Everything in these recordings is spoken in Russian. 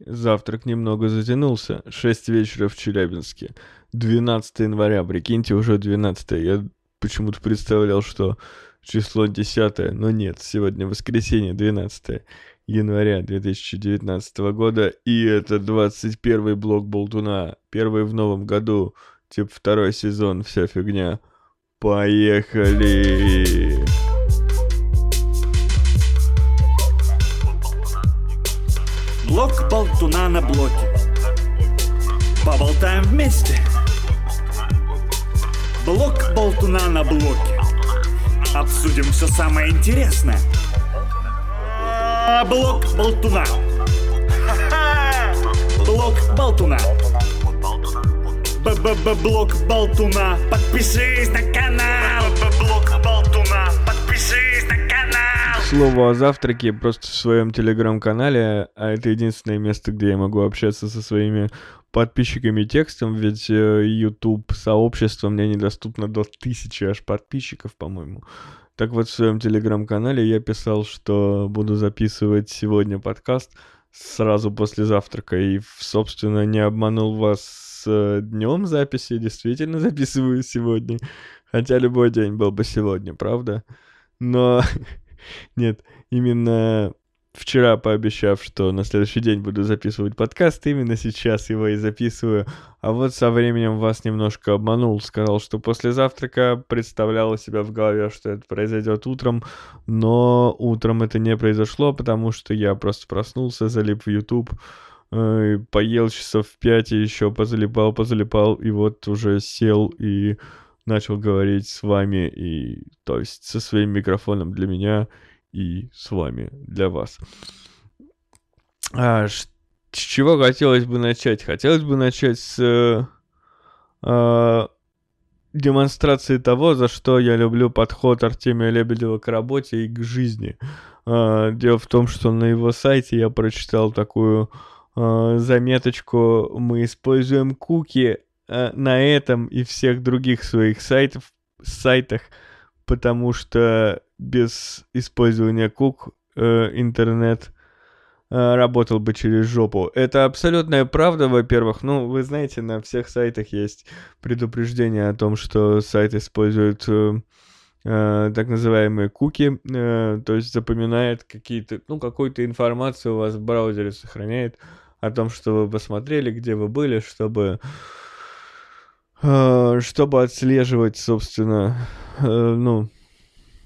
Завтрак немного затянулся. 6 вечера в Челябинске. 12 января, прикиньте, уже 12 Я почему-то представлял, что число 10 но нет, сегодня воскресенье, 12 января 2019 года, и это 21 блок Болтуна, первый в новом году, типа второй сезон, вся фигня. Поехали! Блок Болтуна на блоке. Поболтаем вместе. Блок Болтуна на блоке. Обсудим все самое интересное. Блок Болтуна. Блок Болтуна. Б-б-б-блок Болтуна. Подпишись на канал. Слово о завтраке просто в своем телеграм-канале, а это единственное место, где я могу общаться со своими подписчиками текстом, ведь э, YouTube сообщество мне недоступно до тысячи аж подписчиков, по-моему. Так вот, в своем телеграм-канале я писал, что буду записывать сегодня подкаст сразу после завтрака. И, собственно, не обманул вас э, днем записи. Действительно записываю сегодня. Хотя любой день был бы сегодня, правда? Но нет, именно вчера пообещав, что на следующий день буду записывать подкаст, именно сейчас его и записываю. А вот со временем вас немножко обманул, сказал, что после завтрака представлял у себя в голове, что это произойдет утром, но утром это не произошло, потому что я просто проснулся, залип в YouTube, э, поел часов в пять и еще позалипал, позалипал, и вот уже сел и начал говорить с вами, и то есть со своим микрофоном для меня — и с вами для вас. А, с чего хотелось бы начать? Хотелось бы начать с э, э, демонстрации того, за что я люблю подход Артемия Лебедева к работе и к жизни. Э, дело в том, что на его сайте я прочитал такую э, заметочку «Мы используем куки э, на этом и всех других своих сайтов, сайтах, потому что без использования кук э, интернет э, работал бы через жопу. Это абсолютная правда, во-первых. Ну, вы знаете, на всех сайтах есть предупреждение о том, что сайт использует э, э, так называемые куки, э, то есть запоминает какие-то, ну, какую-то информацию у вас в браузере сохраняет о том, что вы посмотрели, где вы были, чтобы чтобы отслеживать, собственно, э, ну,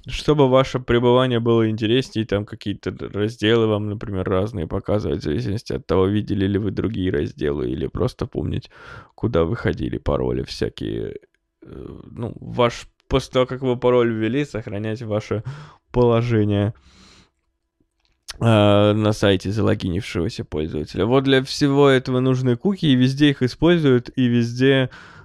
чтобы ваше пребывание было интереснее, там какие-то разделы вам, например, разные показывать, в зависимости от того, видели ли вы другие разделы, или просто помнить, куда вы ходили, пароли всякие. Э, ну, ваш, после того, как вы пароль ввели, сохранять ваше положение э, на сайте залогинившегося пользователя. Вот для всего этого нужны куки, и везде их используют, и везде э,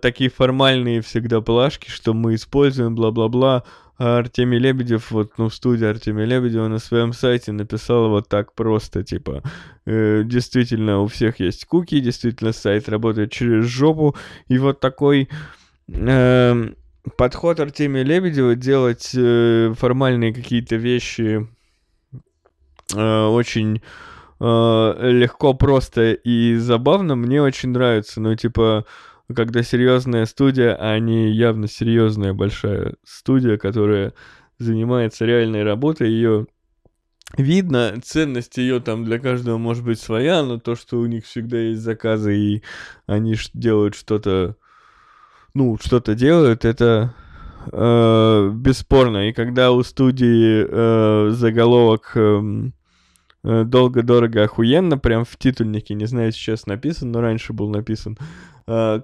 такие формальные всегда плашки, что мы используем, бла-бла-бла, а Артемий Лебедев, вот, ну, студия Артемия Лебедева на своем сайте написала вот так просто, типа, э, действительно, у всех есть куки, действительно, сайт работает через жопу, и вот такой э, подход Артемия Лебедева делать э, формальные какие-то вещи э, очень э, легко, просто и забавно, мне очень нравится, ну, типа, когда серьезная студия, а не явно серьезная большая студия, которая занимается реальной работой, ее видно, ценность ее там для каждого может быть своя, но то, что у них всегда есть заказы и они делают что-то, ну, что-то делают, это э, бесспорно. И когда у студии э, заголовок э, долго, дорого, охуенно, прям в титульнике, не знаю, сейчас написан, но раньше был написан,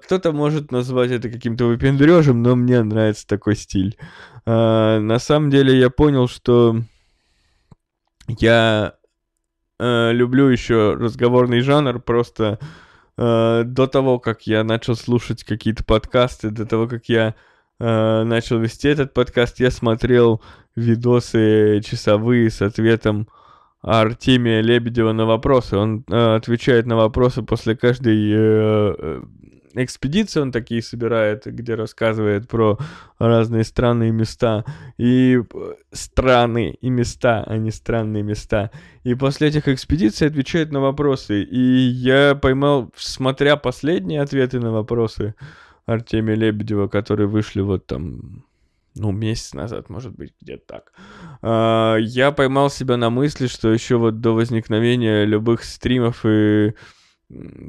кто-то может назвать это каким-то выпендрежем, но мне нравится такой стиль. А, на самом деле я понял, что я а, люблю еще разговорный жанр, просто до того, как я начал слушать какие-то подкасты, до того, как я начал вести этот подкаст, я смотрел видосы часовые с ответом Артемия Лебедева на вопросы. Он э, отвечает на вопросы после каждой э, экспедиции он такие собирает, где рассказывает про разные странные места. И э, страны и места, а не странные места. И после этих экспедиций отвечает на вопросы. И я поймал, смотря последние ответы на вопросы Артемия Лебедева, которые вышли вот там ну, месяц назад, может быть, где-то так. А, я поймал себя на мысли, что еще вот до возникновения любых стримов и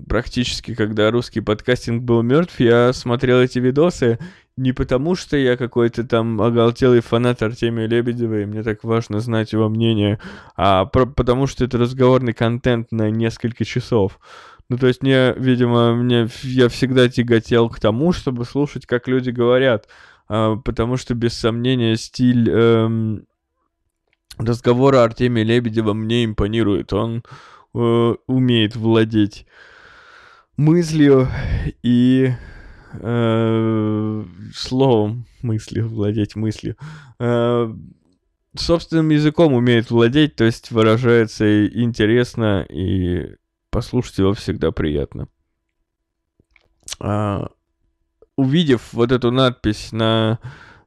практически, когда русский подкастинг был мертв, я смотрел эти видосы не потому, что я какой-то там оголтелый фанат Артемия Лебедева, и мне так важно знать его мнение, а про- потому что это разговорный контент на несколько часов. Ну, то есть мне, видимо, мне, я всегда тяготел к тому, чтобы слушать, как люди говорят, а, потому что, без сомнения, стиль эм, разговора Артемия Лебедева мне импонирует. Он э, умеет владеть мыслью и э, словом мыслью, владеть мыслью. Э, собственным языком умеет владеть, то есть выражается интересно, и послушать его всегда приятно. А, увидев вот эту надпись на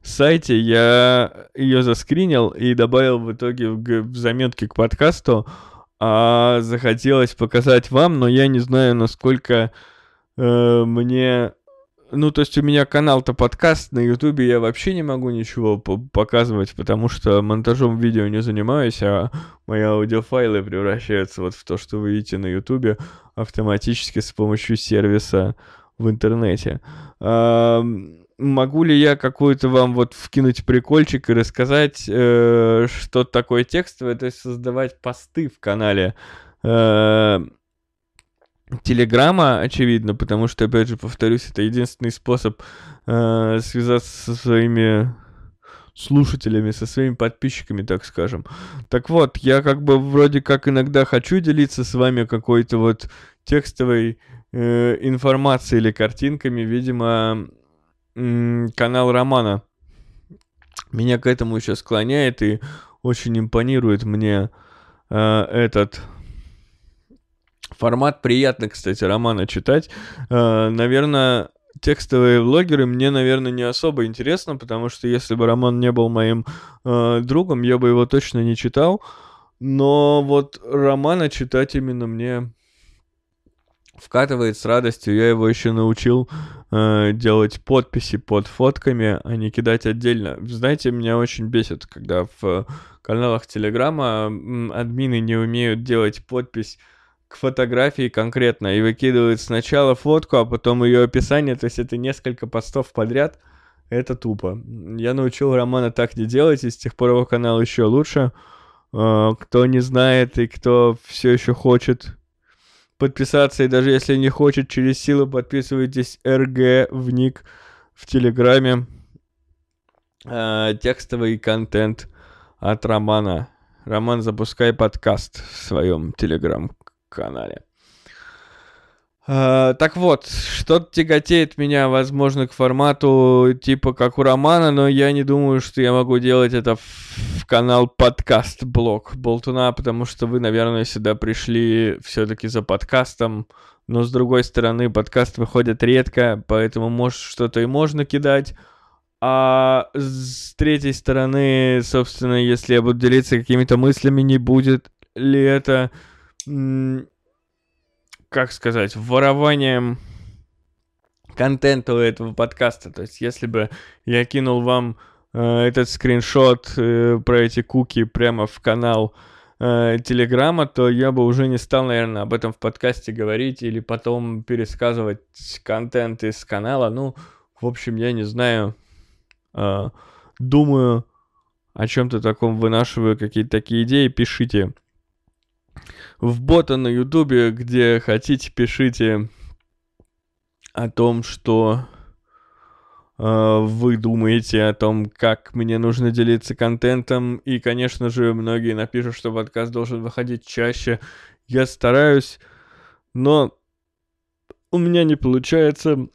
сайте, я ее заскринил и добавил в итоге в, в заметки к подкасту. А захотелось показать вам, но я не знаю, насколько э, мне... Ну, то есть у меня канал-то подкаст на Ютубе, я вообще не могу ничего показывать, потому что монтажом видео не занимаюсь, а мои аудиофайлы превращаются вот в то, что вы видите на Ютубе автоматически с помощью сервиса в интернете. А, могу ли я какую-то вам вот вкинуть прикольчик и рассказать, э, что такое текстовое, то есть создавать посты в канале э, Телеграма, очевидно, потому что, опять же, повторюсь, это единственный способ э, связаться со своими слушателями, со своими подписчиками, так скажем. Так вот, я как бы вроде как иногда хочу делиться с вами какой-то вот текстовой э, информацией или картинками, видимо, канал Романа меня к этому еще склоняет и очень импонирует мне э, этот формат. Приятно, кстати, Романа читать. Э, наверное, текстовые влогеры мне, наверное, не особо интересно, потому что если бы Роман не был моим э, другом, я бы его точно не читал. Но вот Романа читать именно мне вкатывает с радостью. Я его еще научил э, делать подписи под фотками, а не кидать отдельно. Знаете, меня очень бесит, когда в каналах Телеграма админы не умеют делать подпись к фотографии конкретно и выкидывают сначала фотку, а потом ее описание, то есть это несколько постов подряд. Это тупо. Я научил Романа так не делать, и с тех пор его канал еще лучше. Э, кто не знает и кто все еще хочет подписаться, и даже если не хочет через силу, подписывайтесь РГ в ник в Телеграме. Э, текстовый контент от Романа. Роман, запускай подкаст в своем Телеграм-канале. Uh, так вот, что-то тяготеет меня, возможно, к формату типа как у Романа, но я не думаю, что я могу делать это в канал подкаст-блог Болтуна, потому что вы, наверное, сюда пришли все-таки за подкастом, но с другой стороны, подкаст выходит редко, поэтому, может, что-то и можно кидать. А с третьей стороны, собственно, если я буду делиться какими-то мыслями, не будет ли это как сказать, ворованием контента у этого подкаста. То есть, если бы я кинул вам э, этот скриншот э, про эти куки прямо в канал э, Телеграма, то я бы уже не стал, наверное, об этом в подкасте говорить или потом пересказывать контент из канала. Ну, в общем, я не знаю. Э, думаю о чем-то таком, вынашиваю какие-то такие идеи, пишите в бота на ютубе, где хотите, пишите о том, что э, вы думаете о том, как мне нужно делиться контентом. И, конечно же, многие напишут, что подкаст должен выходить чаще. Я стараюсь, но у меня не получается,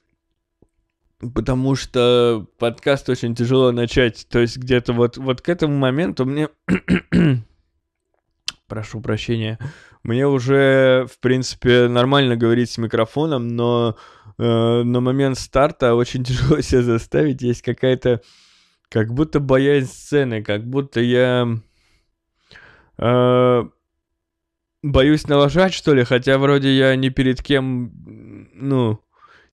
потому что подкаст очень тяжело начать. То есть где-то вот, вот к этому моменту мне прошу прощения, мне уже, в принципе, нормально говорить с микрофоном, но э, на момент старта очень тяжело себя заставить. Есть какая-то, как будто боязнь сцены, как будто я э, боюсь налажать, что ли, хотя вроде я ни перед кем, ну,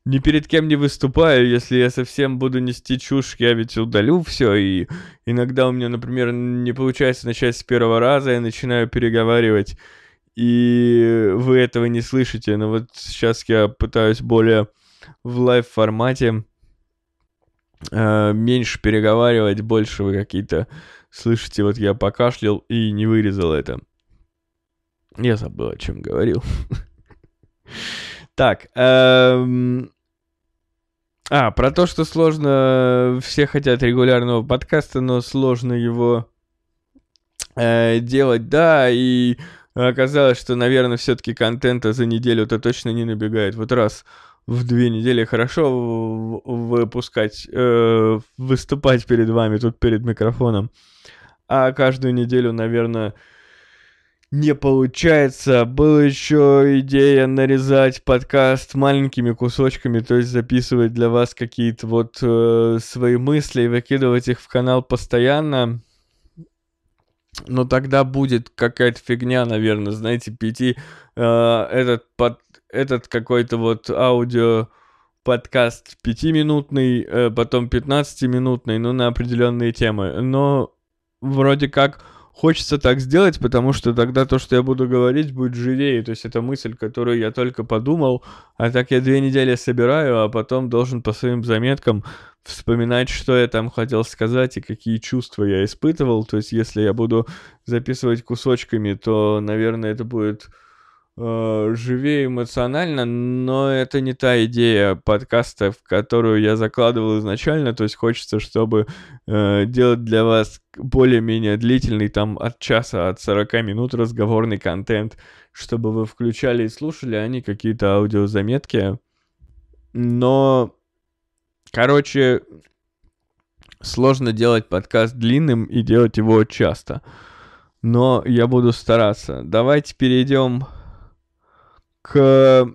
ни перед кем не выступаю, если я совсем буду нести чушь, я ведь удалю все, и иногда у меня, например, не получается начать с первого раза, я начинаю переговаривать, и вы этого не слышите, но вот сейчас я пытаюсь более в лайв-формате э, меньше переговаривать, больше вы какие-то слышите, вот я покашлял и не вырезал это. Я забыл, о чем говорил. Так, эм, а, про то, что сложно, все хотят регулярного подкаста, но сложно его э, делать, да, и оказалось, что, наверное, все-таки контента за неделю-то точно не набегает. Вот раз в две недели хорошо выпускать, э, выступать перед вами тут перед микрофоном, а каждую неделю, наверное, не получается. Была еще идея нарезать подкаст маленькими кусочками, то есть записывать для вас какие-то вот э, свои мысли и выкидывать их в канал постоянно. Но тогда будет какая-то фигня, наверное, знаете, пяти э, этот под этот какой-то вот аудио подкаст пятиминутный, э, потом 15-минутный, ну, на определенные темы. Но вроде как хочется так сделать, потому что тогда то, что я буду говорить, будет живее. То есть это мысль, которую я только подумал, а так я две недели собираю, а потом должен по своим заметкам вспоминать, что я там хотел сказать и какие чувства я испытывал. То есть если я буду записывать кусочками, то, наверное, это будет э, живее эмоционально, но это не та идея подкаста, в которую я закладывал изначально. То есть хочется, чтобы э, делать для вас более-менее длительный, там от часа, от 40 минут разговорный контент, чтобы вы включали и слушали, а не какие-то аудиозаметки. Но, короче, сложно делать подкаст длинным и делать его часто. Но я буду стараться. Давайте перейдем к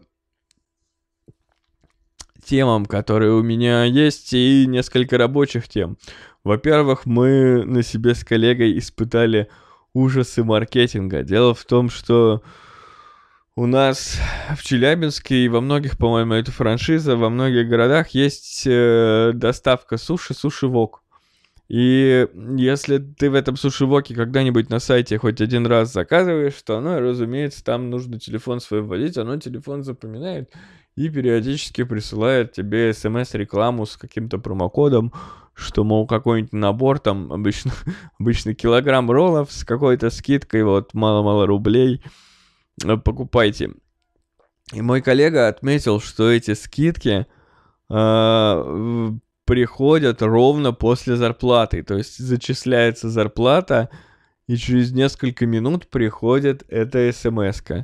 темам, которые у меня есть, и несколько рабочих тем. Во-первых, мы на себе с коллегой испытали ужасы маркетинга. Дело в том, что у нас в Челябинске и во многих, по-моему, это франшиза, во многих городах есть э, доставка суши, суши-вок. И если ты в этом суши-воке когда-нибудь на сайте хоть один раз заказываешь, то оно, разумеется, там нужно телефон свой вводить, оно телефон запоминает и периодически присылает тебе смс-рекламу с каким-то промокодом, что, мол, какой-нибудь набор, там, обычно, обычно килограмм роллов с какой-то скидкой, вот, мало-мало рублей, э, покупайте. И мой коллега отметил, что эти скидки э, приходят ровно после зарплаты. То есть зачисляется зарплата, и через несколько минут приходит эта смс -ка.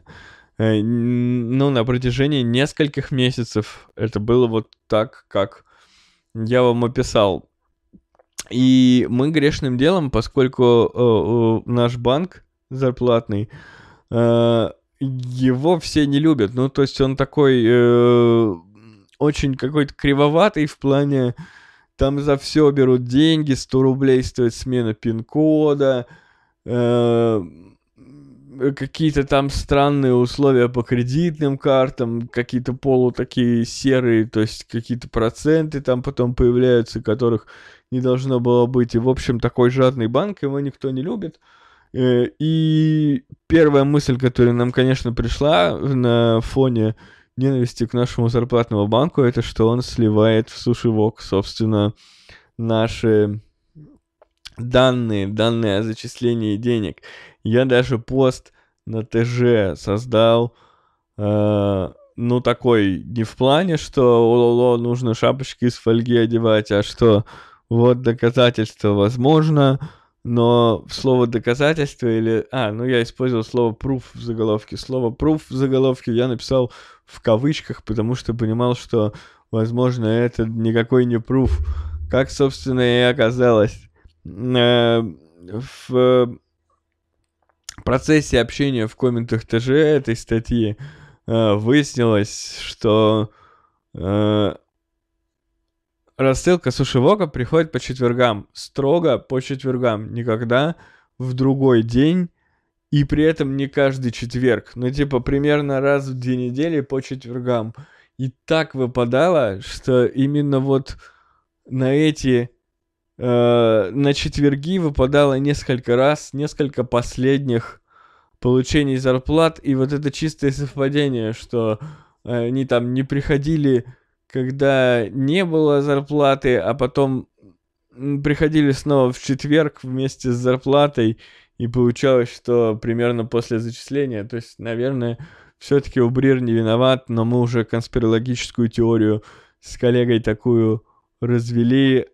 Э, ну, на протяжении нескольких месяцев это было вот так, как я вам описал. И мы грешным делом, поскольку э, наш банк зарплатный, э, его все не любят. Ну, то есть он такой э, очень какой-то кривоватый в плане, там за все берут деньги, 100 рублей стоит смена пин-кода, э, какие-то там странные условия по кредитным картам, какие-то полу такие серые, то есть какие-то проценты там потом появляются, которых не должно было быть. И, в общем, такой жадный банк, его никто не любит. Э, и первая мысль, которая нам, конечно, пришла на фоне ненависти к нашему зарплатному банку, это что он сливает в сушивок, собственно, наши данные, данные о зачислении денег. Я даже пост на ТЖ создал, э, ну, такой, не в плане, что о нужно шапочки из фольги одевать, а что вот доказательство возможно, но слово доказательство или... А, ну я использовал слово proof в заголовке. Слово proof в заголовке я написал в кавычках, потому что понимал, что, возможно, это никакой не proof. Как, собственно, и оказалось. Э, в процессе общения в комментах ТЖ этой статьи э, выяснилось, что э, рассылка сушивока приходит по четвергам, строго по четвергам, никогда в другой день, и при этом не каждый четверг, ну типа примерно раз в две недели по четвергам. И так выпадало, что именно вот на эти э, на четверги выпадало несколько раз, несколько последних получений зарплат, и вот это чистое совпадение, что э, они там не приходили, когда не было зарплаты, а потом приходили снова в четверг вместе с зарплатой, и получалось, что примерно после зачисления, то есть, наверное, все-таки Убрир не виноват, но мы уже конспирологическую теорию с коллегой такую развели,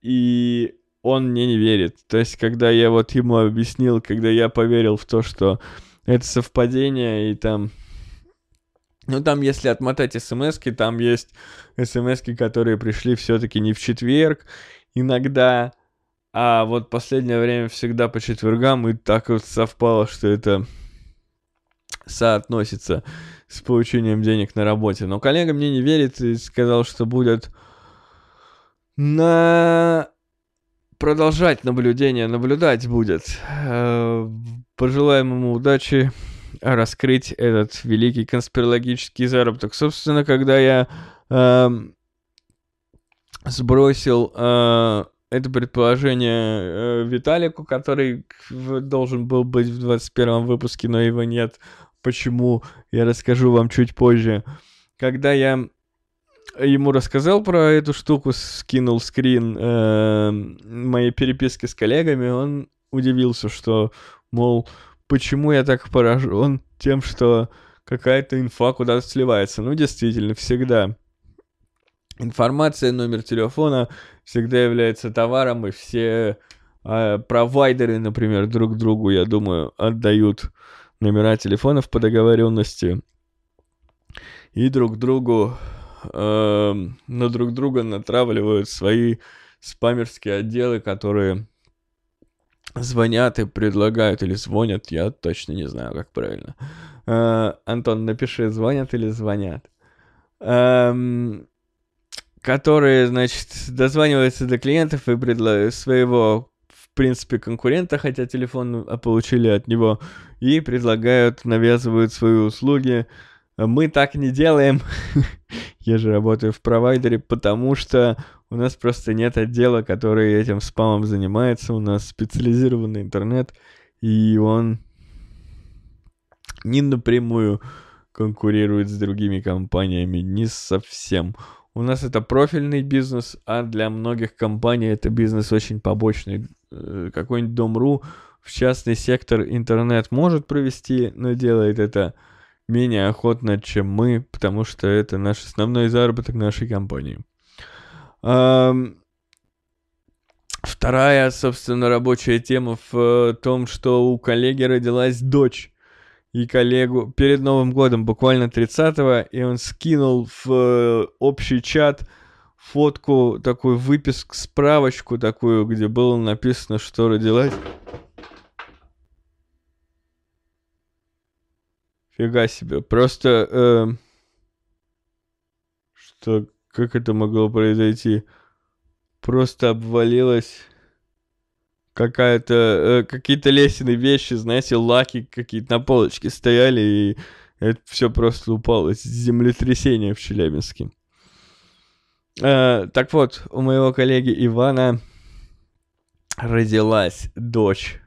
и он мне не верит. То есть, когда я вот ему объяснил, когда я поверил в то, что это совпадение, и там... Ну, там, если отмотать смс там есть смс которые пришли все-таки не в четверг, иногда, а вот последнее время всегда по четвергам, и так вот совпало, что это соотносится с получением денег на работе. Но коллега мне не верит и сказал, что будет на продолжать наблюдение, наблюдать будет. Э, пожелаем ему удачи раскрыть этот великий конспирологический заработок. Собственно, когда я э, сбросил э, это предположение э, Виталику, который должен был быть в 21 выпуске, но его нет. Почему? Я расскажу вам чуть позже. Когда я ему рассказал про эту штуку, скинул скрин э, моей переписки с коллегами, он удивился, что, мол, почему я так поражен тем, что какая-то инфа куда-то сливается. Ну, действительно, всегда. Информация, номер телефона всегда является товаром, и все э, провайдеры, например, друг другу, я думаю, отдают номера телефонов по договоренности и друг другу э, на друг друга натравливают свои спамерские отделы, которые звонят и предлагают или звонят, я точно не знаю, как правильно. Э, Антон, напиши, звонят или звонят. Эм, которые, значит, дозваниваются до клиентов и предлагают своего, в принципе, конкурента, хотя телефон получили от него, и предлагают, навязывают свои услуги. Мы так не делаем. Я же работаю в провайдере, потому что у нас просто нет отдела, который этим спамом занимается. У нас специализированный интернет, и он не напрямую конкурирует с другими компаниями, не совсем. У нас это профильный бизнес, а для многих компаний это бизнес очень побочный. Э, какой-нибудь Дом.ру в частный сектор интернет может провести, но делает это менее охотно, чем мы, потому что это наш основной заработок нашей компании. Вторая, собственно, рабочая тема в том, что у коллеги родилась дочь. И коллегу перед Новым годом, буквально 30-го, и он скинул в общий чат фотку, такую выписку, справочку такую, где было написано, что родилась Фига себе. Просто... Э, что... Как это могло произойти? Просто обвалилась какая-то... Э, какие-то лесенные вещи, знаете, лаки какие-то на полочке стояли, и это все просто упало. Землетрясение в Челябинске. Э, так вот, у моего коллеги Ивана родилась дочь.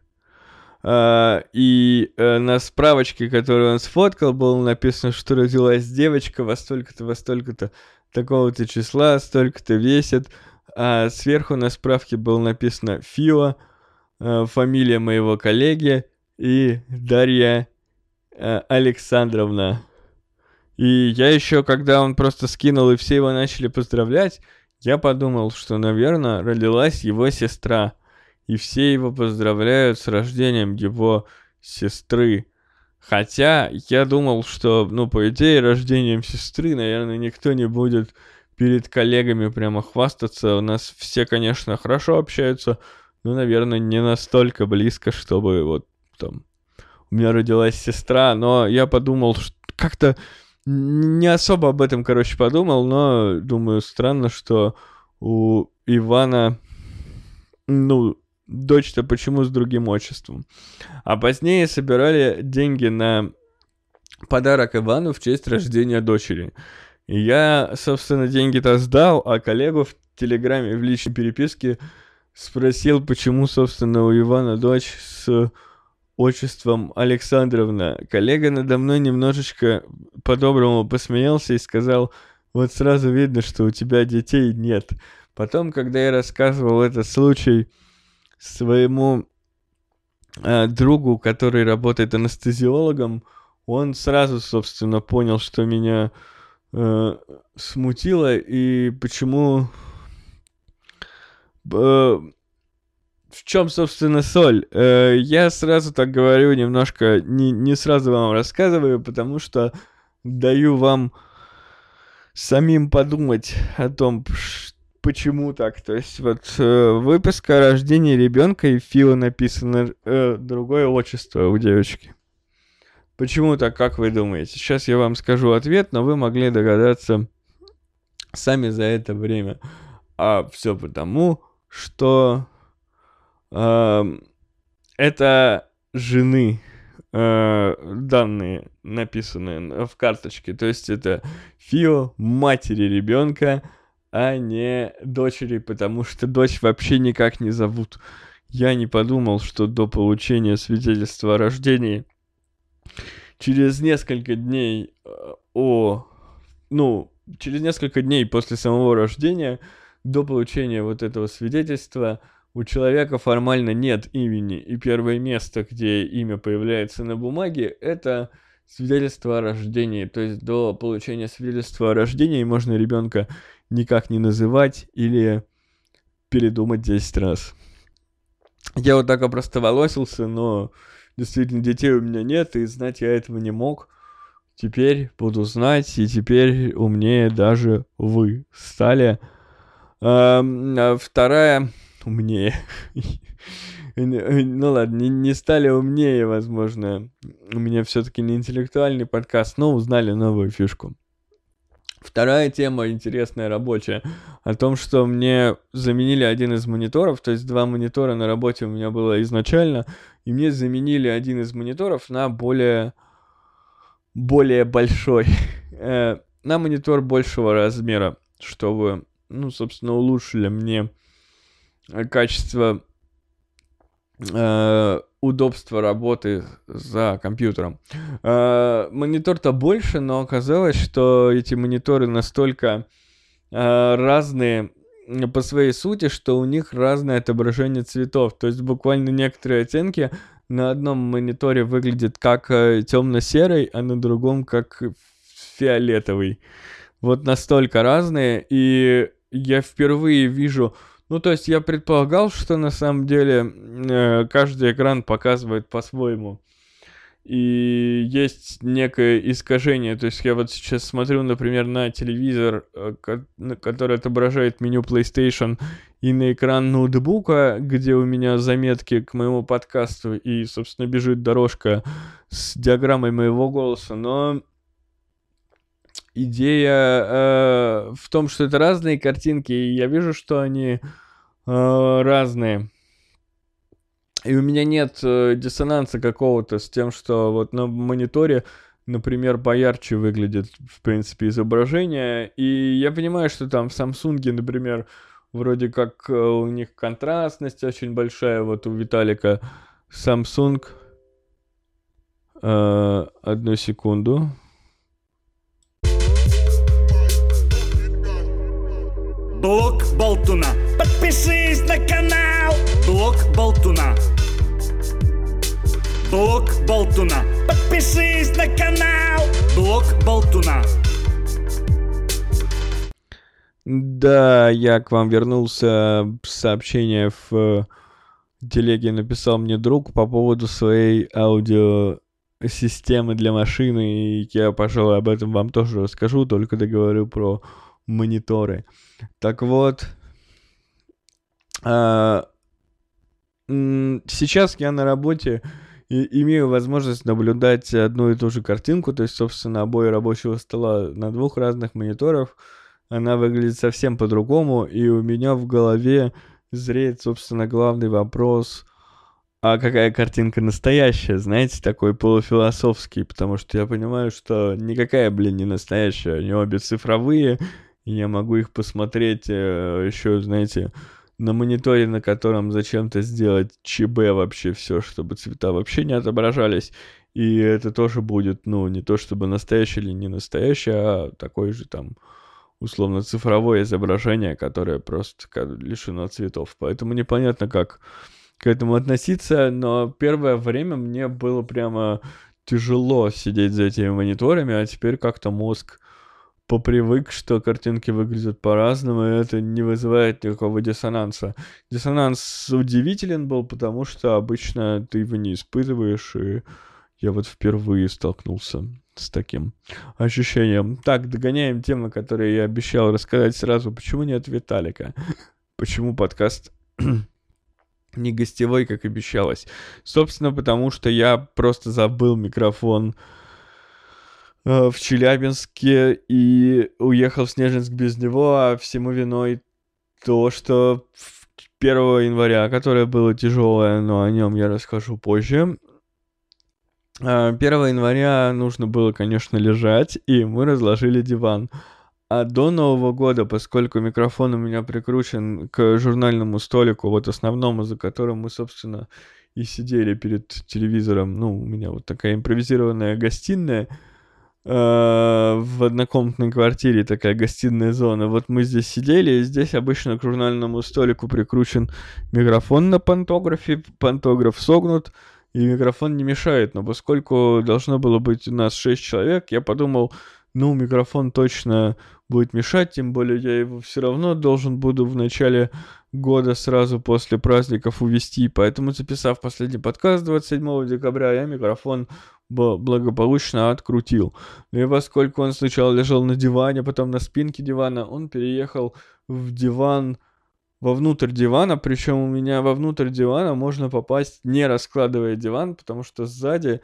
Uh, и uh, на справочке, которую он сфоткал, было написано, что родилась девочка во столько-то, во столько-то такого-то числа, столько-то весит. А сверху на справке было написано Фио, uh, фамилия моего коллеги, и Дарья Александровна. И я еще, когда он просто скинул, и все его начали поздравлять, я подумал, что, наверное, родилась его сестра и все его поздравляют с рождением его сестры. Хотя я думал, что, ну, по идее, рождением сестры, наверное, никто не будет перед коллегами прямо хвастаться. У нас все, конечно, хорошо общаются, но, наверное, не настолько близко, чтобы вот там у меня родилась сестра, но я подумал, что как-то не особо об этом, короче, подумал, но думаю, странно, что у Ивана, ну, дочь-то почему с другим отчеством. А позднее собирали деньги на подарок Ивану в честь рождения дочери. И я, собственно, деньги-то сдал, а коллегу в Телеграме в личной переписке спросил, почему, собственно, у Ивана дочь с отчеством Александровна. Коллега надо мной немножечко по-доброму посмеялся и сказал, вот сразу видно, что у тебя детей нет. Потом, когда я рассказывал этот случай своему э, другу, который работает анестезиологом, он сразу, собственно, понял, что меня э, смутило и почему... Э, в чем, собственно, соль? Э, я сразу так говорю, немножко не, не сразу вам рассказываю, потому что даю вам самим подумать о том, почему так. То есть вот э, выпуск о рождении ребенка и Фила написано э, другое отчество у девочки. Почему так, как вы думаете? Сейчас я вам скажу ответ, но вы могли догадаться сами за это время. А все потому, что э, это жены э, данные написанные в карточке. То есть это Фио, матери ребенка, а не дочери, потому что дочь вообще никак не зовут. Я не подумал, что до получения свидетельства о рождении через несколько дней э, о... Ну, через несколько дней после самого рождения, до получения вот этого свидетельства, у человека формально нет имени, и первое место, где имя появляется на бумаге, это свидетельство о рождении. То есть до получения свидетельства о рождении можно ребенка никак не называть или передумать 10 раз. Я вот так опростоволосился, но действительно детей у меня нет, и знать я этого не мог. Теперь буду знать, и теперь умнее даже вы стали. А, вторая умнее. Ну ладно, не стали умнее, возможно. У меня все-таки не интеллектуальный подкаст, но узнали новую фишку. Вторая тема интересная, рабочая, о том, что мне заменили один из мониторов, то есть два монитора на работе у меня было изначально, и мне заменили один из мониторов на более, более большой, э, на монитор большего размера, чтобы, ну, собственно, улучшили мне качество удобства работы за компьютером. Э, монитор-то больше, но оказалось, что эти мониторы настолько э, разные по своей сути, что у них разное отображение цветов. То есть буквально некоторые оттенки на одном мониторе выглядят как э, темно-серый, а на другом как фиолетовый. Вот настолько разные, и я впервые вижу ну, то есть я предполагал, что на самом деле э, каждый экран показывает по-своему. И есть некое искажение. То есть я вот сейчас смотрю, например, на телевизор, э, который отображает меню PlayStation, и на экран ноутбука, где у меня заметки к моему подкасту, и, собственно, бежит дорожка с диаграммой моего голоса. Но идея э, в том, что это разные картинки, и я вижу, что они разные. И у меня нет э, диссонанса какого-то с тем, что вот на мониторе, например, поярче выглядит, в принципе, изображение. И я понимаю, что там в Samsung, например, вроде как э, у них контрастность очень большая. Вот у Виталика Samsung. Э, одну секунду. Блок Болтуна. Подпишись на канал. Блок Болтуна. Блок Болтуна. Подпишись на канал. Блок Болтуна. Да, я к вам вернулся. Сообщение в э, телеге написал мне друг по поводу своей аудиосистемы для машины. И я, пожалуй, об этом вам тоже расскажу, только договорю про мониторы. Так вот, сейчас я на работе и имею возможность наблюдать одну и ту же картинку, то есть, собственно, обои рабочего стола на двух разных мониторах, она выглядит совсем по-другому, и у меня в голове зреет, собственно, главный вопрос, а какая картинка настоящая, знаете, такой полуфилософский, потому что я понимаю, что никакая, блин, не настоящая, они обе цифровые, и я могу их посмотреть э, еще, знаете, на мониторе, на котором зачем-то сделать ЧБ вообще все, чтобы цвета вообще не отображались. И это тоже будет, ну, не то чтобы настоящее или не настоящее, а такой же там условно цифровое изображение, которое просто лишено цветов. Поэтому непонятно, как к этому относиться, но первое время мне было прямо тяжело сидеть за этими мониторами, а теперь как-то мозг попривык, что картинки выглядят по-разному, и это не вызывает никакого диссонанса. Диссонанс удивителен был, потому что обычно ты его не испытываешь, и я вот впервые столкнулся с таким ощущением. Так, догоняем темы, которые я обещал рассказать сразу. Почему нет Виталика? Почему подкаст не гостевой, как обещалось? Собственно, потому что я просто забыл микрофон в Челябинске и уехал в Снежинск без него, а всему виной то, что 1 января, которое было тяжелое, но о нем я расскажу позже, 1 а, января нужно было, конечно, лежать, и мы разложили диван. А до Нового года, поскольку микрофон у меня прикручен к журнальному столику, вот основному, за которым мы, собственно, и сидели перед телевизором, ну, у меня вот такая импровизированная гостиная, э, в однокомнатной квартире такая гостиная зона. Вот мы здесь сидели, и здесь обычно к журнальному столику прикручен микрофон на пантографе, пантограф согнут, и микрофон не мешает, но поскольку должно было быть у нас 6 человек, я подумал, ну, микрофон точно будет мешать, тем более я его все равно должен буду в начале года сразу после праздников увести, поэтому записав последний подкаст 27 декабря, я микрофон благополучно открутил. И поскольку он сначала лежал на диване, потом на спинке дивана, он переехал в диван вовнутрь дивана, причем у меня вовнутрь дивана можно попасть не раскладывая диван, потому что сзади,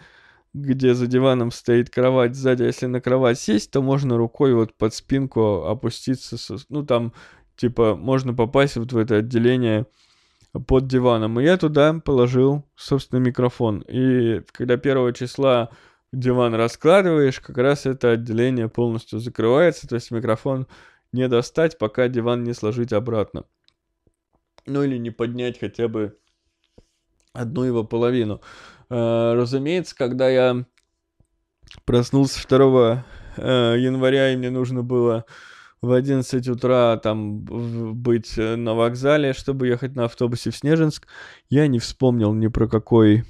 где за диваном стоит кровать, сзади, если на кровать сесть, то можно рукой вот под спинку опуститься, ну там, типа, можно попасть вот в это отделение под диваном. И я туда положил, собственно, микрофон. И когда первого числа диван раскладываешь, как раз это отделение полностью закрывается, то есть микрофон не достать, пока диван не сложить обратно ну или не поднять хотя бы одну его половину. Э, разумеется, когда я проснулся 2 э, января, и мне нужно было в 11 утра там быть на вокзале, чтобы ехать на автобусе в Снежинск, я не вспомнил ни про какой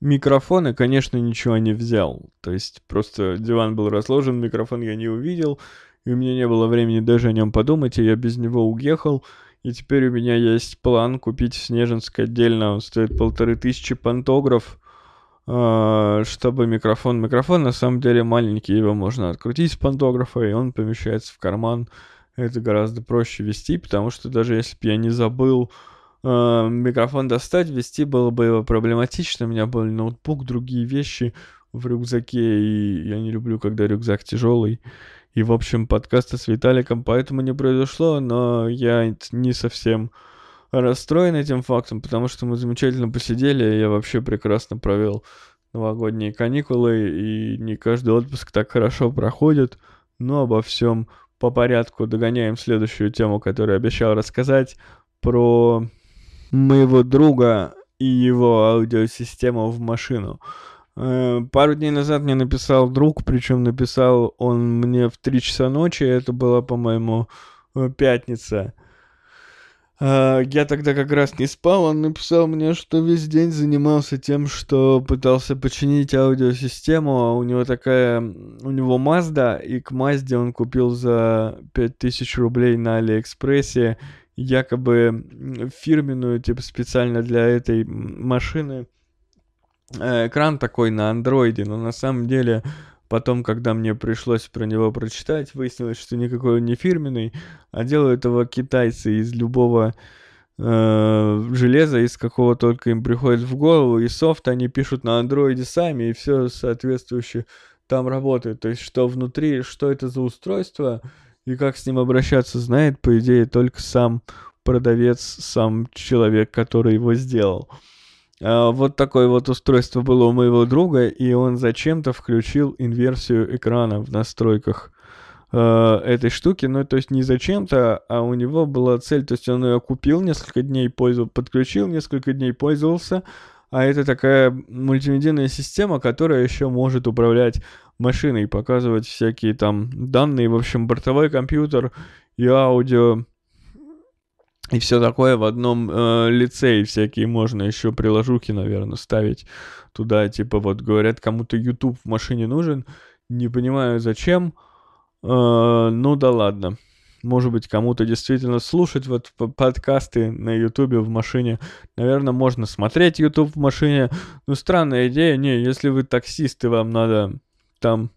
микрофон и, конечно, ничего не взял. То есть просто диван был разложен, микрофон я не увидел, и у меня не было времени даже о нем подумать, и я без него уехал. И теперь у меня есть план купить в Снежинск отдельно. Он стоит полторы тысячи пантограф, а, чтобы микрофон... Микрофон на самом деле маленький, его можно открутить с пантографа, и он помещается в карман. Это гораздо проще вести, потому что даже если бы я не забыл э, микрофон достать, вести было бы его проблематично. У меня был ноутбук, другие вещи в рюкзаке, и я не люблю, когда рюкзак тяжелый. И, в общем, подкаста с Виталиком поэтому не произошло, но я не совсем расстроен этим фактом, потому что мы замечательно посидели, и я вообще прекрасно провел новогодние каникулы, и не каждый отпуск так хорошо проходит, но обо всем по порядку догоняем следующую тему, которую обещал рассказать, про моего друга и его аудиосистему в машину. Э, пару дней назад мне написал друг, причем написал он мне в 3 часа ночи, это была, по-моему, э, пятница. Э, я тогда как раз не спал, он написал мне, что весь день занимался тем, что пытался починить аудиосистему, а у него такая, у него Mazda, и к Mazda он купил за 5000 рублей на Алиэкспрессе якобы фирменную, типа специально для этой машины. Э, экран такой на андроиде, но на самом деле потом, когда мне пришлось про него прочитать, выяснилось, что никакой он не фирменный, а делают его китайцы из любого э, железа, из какого только им приходит в голову, и софт они пишут на андроиде сами, и все соответствующее там работает. То есть, что внутри, что это за устройство, и как с ним обращаться, знает, по идее, только сам продавец, сам человек, который его сделал. А, вот такое вот устройство было у моего друга, и он зачем-то включил инверсию экрана в настройках э, этой штуки. Ну, то есть не зачем-то, а у него была цель, то есть он ее купил, несколько дней пользовался, подключил, несколько дней пользовался, а это такая мультимедийная система, которая еще может управлять машиной, показывать всякие там данные, в общем, бортовой компьютер и аудио, и все такое в одном э, лице, и всякие можно еще приложухи, наверное, ставить туда, типа вот говорят, кому-то YouTube в машине нужен, не понимаю зачем, э, ну да ладно. Может быть, кому-то действительно слушать вот подкасты на Ютубе в машине. Наверное, можно смотреть YouTube в машине. Ну, странная идея. Не, если вы таксисты, вам надо там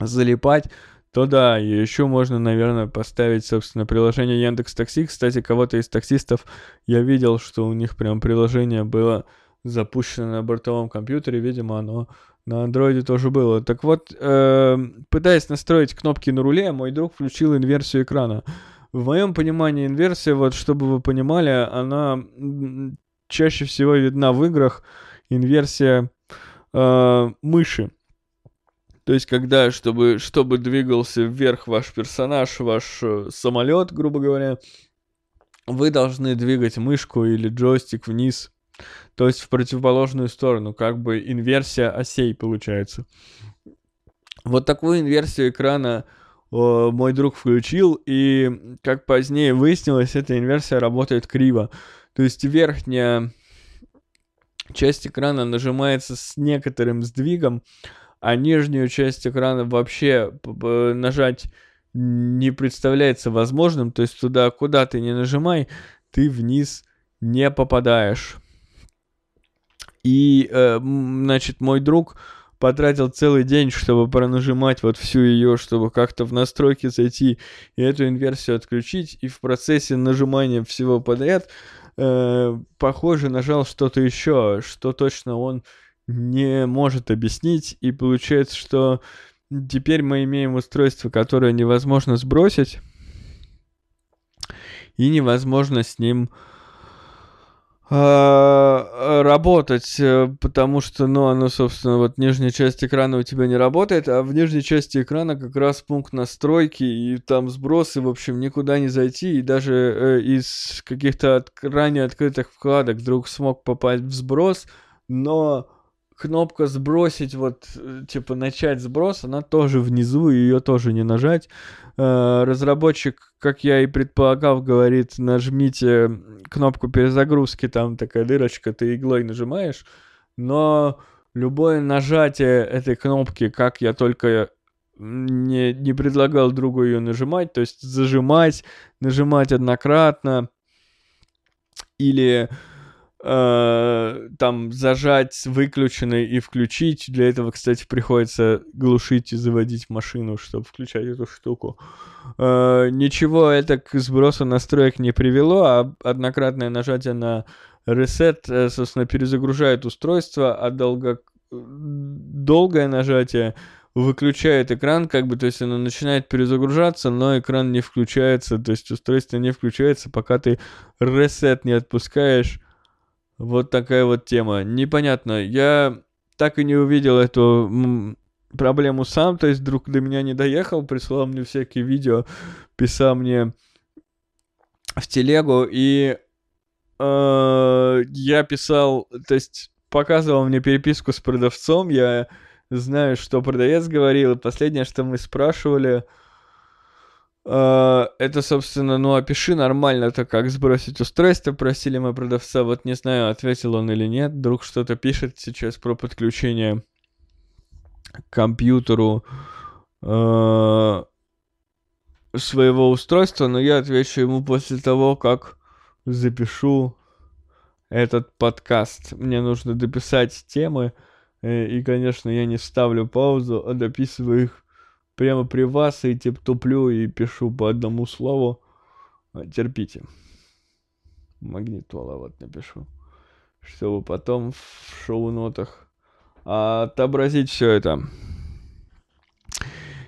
залипать, то да, еще можно, наверное, поставить, собственно, приложение Яндекс Такси. Кстати, кого-то из таксистов я видел, что у них прям приложение было запущено на бортовом компьютере, видимо, оно на андроиде тоже было. Так вот, э, пытаясь настроить кнопки на руле, мой друг включил инверсию экрана. В моем понимании инверсия, вот чтобы вы понимали, она чаще всего видна в играх. Инверсия э, мыши. То есть, когда, чтобы, чтобы двигался вверх ваш персонаж, ваш э, самолет, грубо говоря, вы должны двигать мышку или джойстик вниз, то есть в противоположную сторону, как бы инверсия осей получается. Вот такую инверсию экрана о, мой друг включил, и как позднее выяснилось, эта инверсия работает криво. То есть верхняя часть экрана нажимается с некоторым сдвигом, а нижнюю часть экрана вообще нажать не представляется возможным, то есть туда, куда ты не нажимай, ты вниз не попадаешь. И, э, значит, мой друг потратил целый день, чтобы пронажимать вот всю ее, чтобы как-то в настройки зайти и эту инверсию отключить, и в процессе нажимания всего подряд, э, похоже, нажал что-то еще, что точно он не может объяснить, и получается, что теперь мы имеем устройство, которое невозможно сбросить, и невозможно с ним а, работать, э, потому что, ну, оно, собственно, вот нижняя часть экрана у тебя не работает, а в нижней части экрана как раз пункт настройки, и там сбросы, в общем, никуда не зайти, и даже э, из каких-то от, ранее открытых вкладок вдруг смог попасть в сброс, но кнопка сбросить, вот, э, типа, начать сброс, она тоже внизу, ее тоже не нажать. Э, разработчик, как я и предполагал, говорит, нажмите кнопку перезагрузки, там такая дырочка, ты иглой нажимаешь, но любое нажатие этой кнопки, как я только не, не предлагал другу ее нажимать, то есть зажимать, нажимать однократно, или э, там зажать выключенный и включить. Для этого, кстати, приходится глушить и заводить машину, чтобы включать эту штуку. Э, ничего это к сбросу настроек не привело, а однократное нажатие на reset, э, собственно, перезагружает устройство, а долго... долгое нажатие выключает экран, как бы, то есть оно начинает перезагружаться, но экран не включается, то есть устройство не включается, пока ты reset не отпускаешь вот такая вот тема. Непонятно. Я так и не увидел эту проблему сам, то есть друг до меня не доехал, прислал мне всякие видео, писал мне в телегу, и э, я писал, то есть показывал мне переписку с продавцом, я знаю, что продавец говорил, и последнее, что мы спрашивали, а, это, собственно, ну опиши нормально то, как сбросить устройство, просили мы продавца, вот не знаю, ответил он или нет, вдруг что-то пишет сейчас про подключение к компьютеру э, своего устройства, но я отвечу ему после того, как запишу этот подкаст. Мне нужно дописать темы, э, и, конечно, я не ставлю паузу, а дописываю их прямо при вас и типа туплю и пишу по одному слову. Терпите. Магнитола вот напишу. Чтобы потом в шоу-нотах отобразить все это.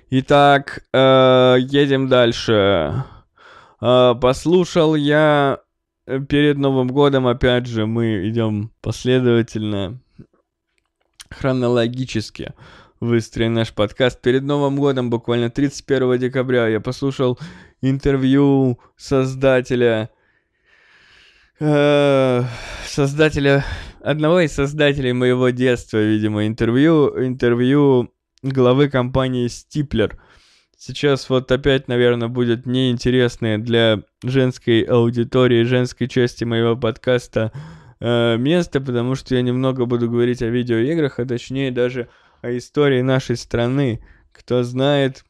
Итак, э, едем дальше. Э, послушал я перед Новым годом, опять же, мы идем последовательно, хронологически выстроен наш подкаст. Перед Новым годом, буквально 31 декабря, я послушал интервью создателя э, создателя одного из создателей моего детства, видимо, интервью интервью главы компании Стиплер. Сейчас вот опять, наверное, будет неинтересное для женской аудитории, женской части моего подкаста э, место, потому что я немного буду говорить о видеоиграх, а точнее даже о истории нашей страны. Кто знает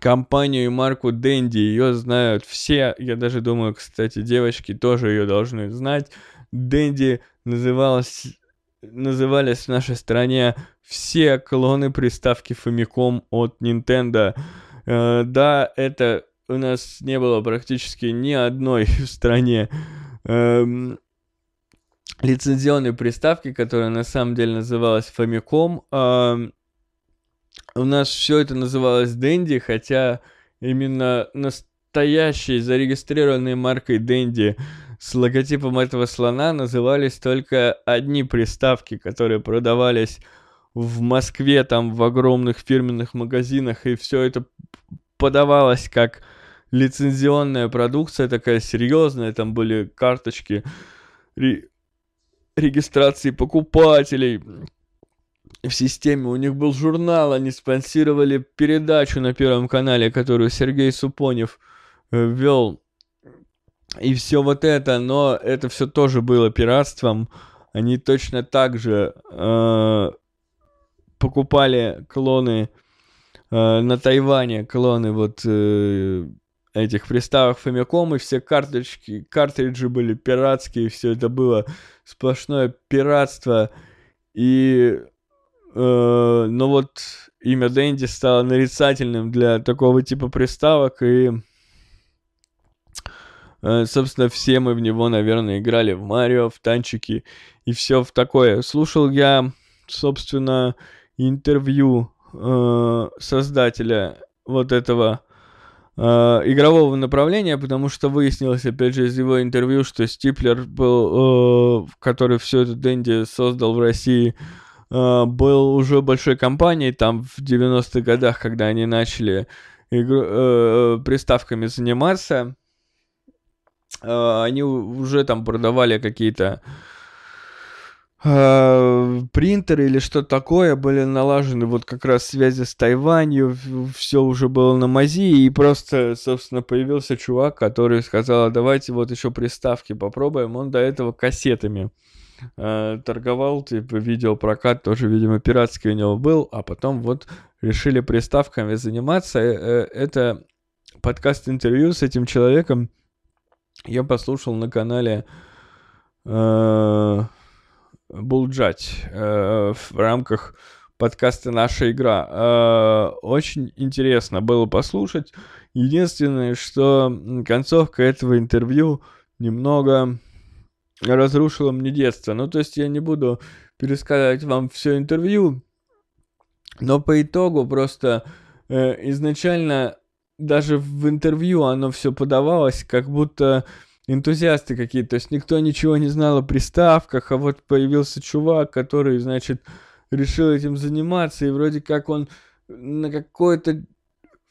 компанию и марку Дэнди, ее знают все. Я даже думаю, кстати, девочки тоже ее должны знать. Дэнди называлась назывались в нашей стране все клоны приставки Famicom от Nintendo. Э, да, это у нас не было практически ни одной в стране э, лицензионной приставки, которая на самом деле называлась Famicom. У нас все это называлось Dendy, хотя именно настоящей зарегистрированной маркой Dendy с логотипом этого слона назывались только одни приставки, которые продавались в Москве, там в огромных фирменных магазинах, и все это подавалось как лицензионная продукция, такая серьезная, там были карточки регистрации покупателей. В системе, у них был журнал, они спонсировали передачу на Первом канале, которую Сергей Супонев э, вел и все вот это, но это все тоже было пиратством. Они точно так же э, покупали клоны э, на Тайване, клоны вот э, этих приставок Famicom, и все карточки, картриджи были пиратские, все это было сплошное пиратство. И, э, но вот имя Дэнди стало нарицательным для такого типа приставок, и Э, собственно, все мы в него, наверное, играли в Марио, в танчики и все в такое. Слушал я, собственно, интервью э, создателя вот этого игрового направления, потому что выяснилось, опять же, из его интервью, что Стиплер был, э, который все это Дэнди создал в России, э, был уже большой компанией там в 90-х годах, когда они начали игру, э, приставками заниматься. Э, они уже там продавали какие-то э, принтеры или что-то такое, были налажены вот как раз связи с Тайванью, все уже было на мази, и просто, собственно, появился чувак, который сказал, «А давайте вот еще приставки попробуем, он до этого кассетами э, торговал, типа видеопрокат тоже, видимо, пиратский у него был, а потом вот решили приставками заниматься, э, это подкаст-интервью с этим человеком, я послушал на канале э, Булджать э, в рамках подкаста «Наша игра». Э, очень интересно было послушать. Единственное, что концовка этого интервью немного разрушила мне детство. Ну, то есть я не буду пересказывать вам все интервью, но по итогу просто э, изначально даже в интервью оно все подавалось, как будто энтузиасты какие-то. То есть никто ничего не знал о приставках, а вот появился чувак, который, значит, решил этим заниматься, и вроде как он на какой-то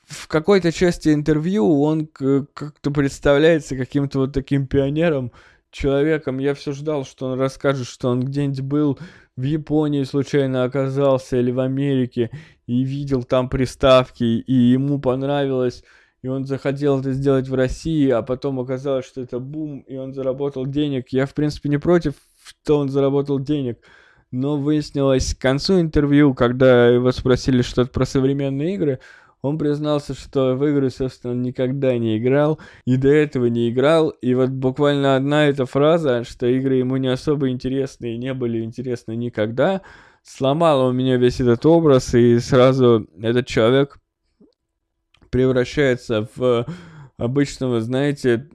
в какой-то части интервью он как-то представляется каким-то вот таким пионером, человеком. Я все ждал, что он расскажет, что он где-нибудь был в Японии случайно оказался или в Америке и видел там приставки, и ему понравилось, и он захотел это сделать в России, а потом оказалось, что это бум, и он заработал денег. Я, в принципе, не против, что он заработал денег, но выяснилось к концу интервью, когда его спросили что-то про современные игры, он признался, что в игры, собственно, никогда не играл, и до этого не играл. И вот буквально одна эта фраза, что игры ему не особо интересны и не были интересны никогда, сломала у меня весь этот образ, и сразу этот человек превращается в обычно, вы знаете,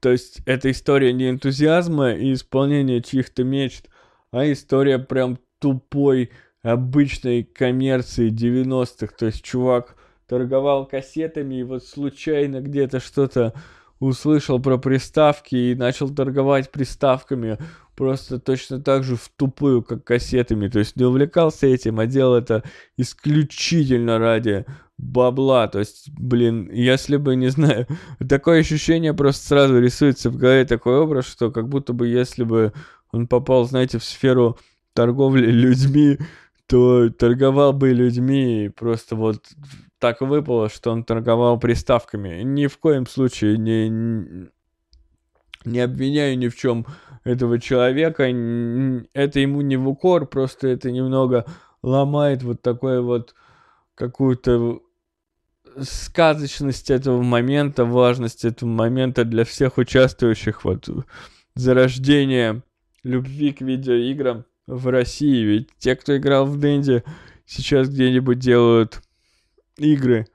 то есть это история не энтузиазма и исполнения чьих-то мечт, а история прям тупой, обычной коммерции 90-х. То есть чувак торговал кассетами и вот случайно где-то что-то услышал про приставки и начал торговать приставками просто точно так же в тупую, как кассетами. То есть не увлекался этим, а делал это исключительно ради бабла. То есть, блин, если бы, не знаю, такое ощущение просто сразу рисуется в голове такой образ, что как будто бы если бы он попал, знаете, в сферу торговли людьми, то торговал бы людьми, и просто вот так выпало, что он торговал приставками. Ни в коем случае не, не обвиняю ни в чем этого человека. Это ему не в укор, просто это немного ломает вот такой вот какую-то сказочность этого момента, важность этого момента для всех участвующих вот зарождение любви к видеоиграм в России. Ведь те, кто играл в Дэнди, сейчас где-нибудь делают игры.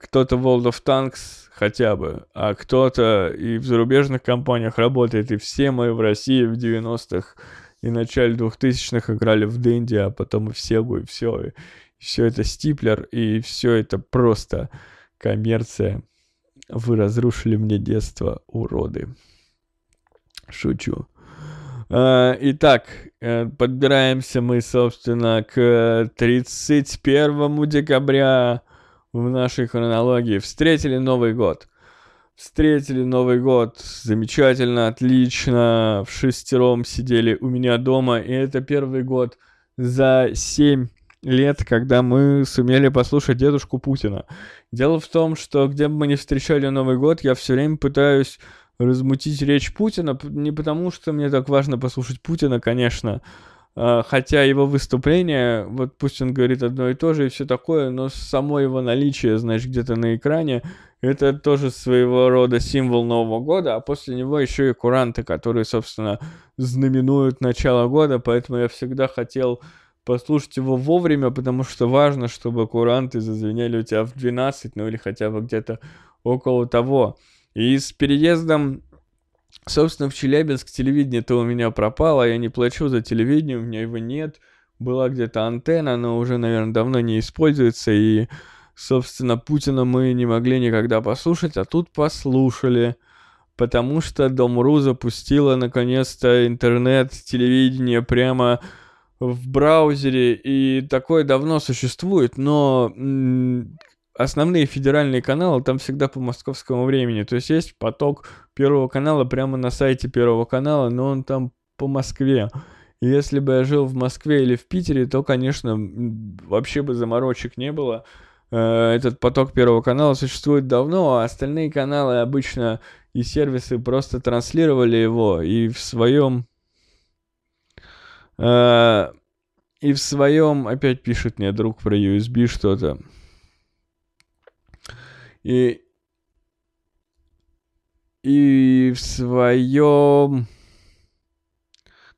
Кто-то World of Tanks хотя бы, а кто-то и в зарубежных компаниях работает, и все мы в России в 90-х и начале 2000-х играли в Дэнди, а потом и в Сегу, и все. И все это стиплер, и все это просто коммерция. Вы разрушили мне детство, уроды. Шучу. А, итак, э, подбираемся мы, собственно, к 31 декабря в нашей хронологии. Встретили Новый год. Встретили Новый год замечательно, отлично. В шестером сидели у меня дома. И это первый год за семь лет, когда мы сумели послушать дедушку Путина. Дело в том, что где бы мы ни встречали Новый год, я все время пытаюсь размутить речь Путина, не потому что мне так важно послушать Путина, конечно, хотя его выступление, вот пусть он говорит одно и то же и все такое, но само его наличие, знаешь, где-то на экране, это тоже своего рода символ Нового года, а после него еще и куранты, которые, собственно, знаменуют начало года, поэтому я всегда хотел послушать его вовремя, потому что важно, чтобы куранты зазвенели у тебя в 12, ну или хотя бы где-то около того. И с переездом, собственно, в Челябинск телевидение-то у меня пропало, я не плачу за телевидение, у меня его нет. Была где-то антенна, но уже, наверное, давно не используется, и, собственно, Путина мы не могли никогда послушать, а тут послушали потому что Дом.ру запустила наконец-то интернет, телевидение прямо в браузере, и такое давно существует, но основные федеральные каналы там всегда по московскому времени. То есть есть поток Первого канала прямо на сайте Первого канала, но он там по Москве. Если бы я жил в Москве или в Питере, то, конечно, вообще бы заморочек не было. Э, этот поток Первого канала существует давно, а остальные каналы обычно и сервисы просто транслировали его и в своем... Э, и в своем, опять пишет мне друг про USB что-то. И, и в своем...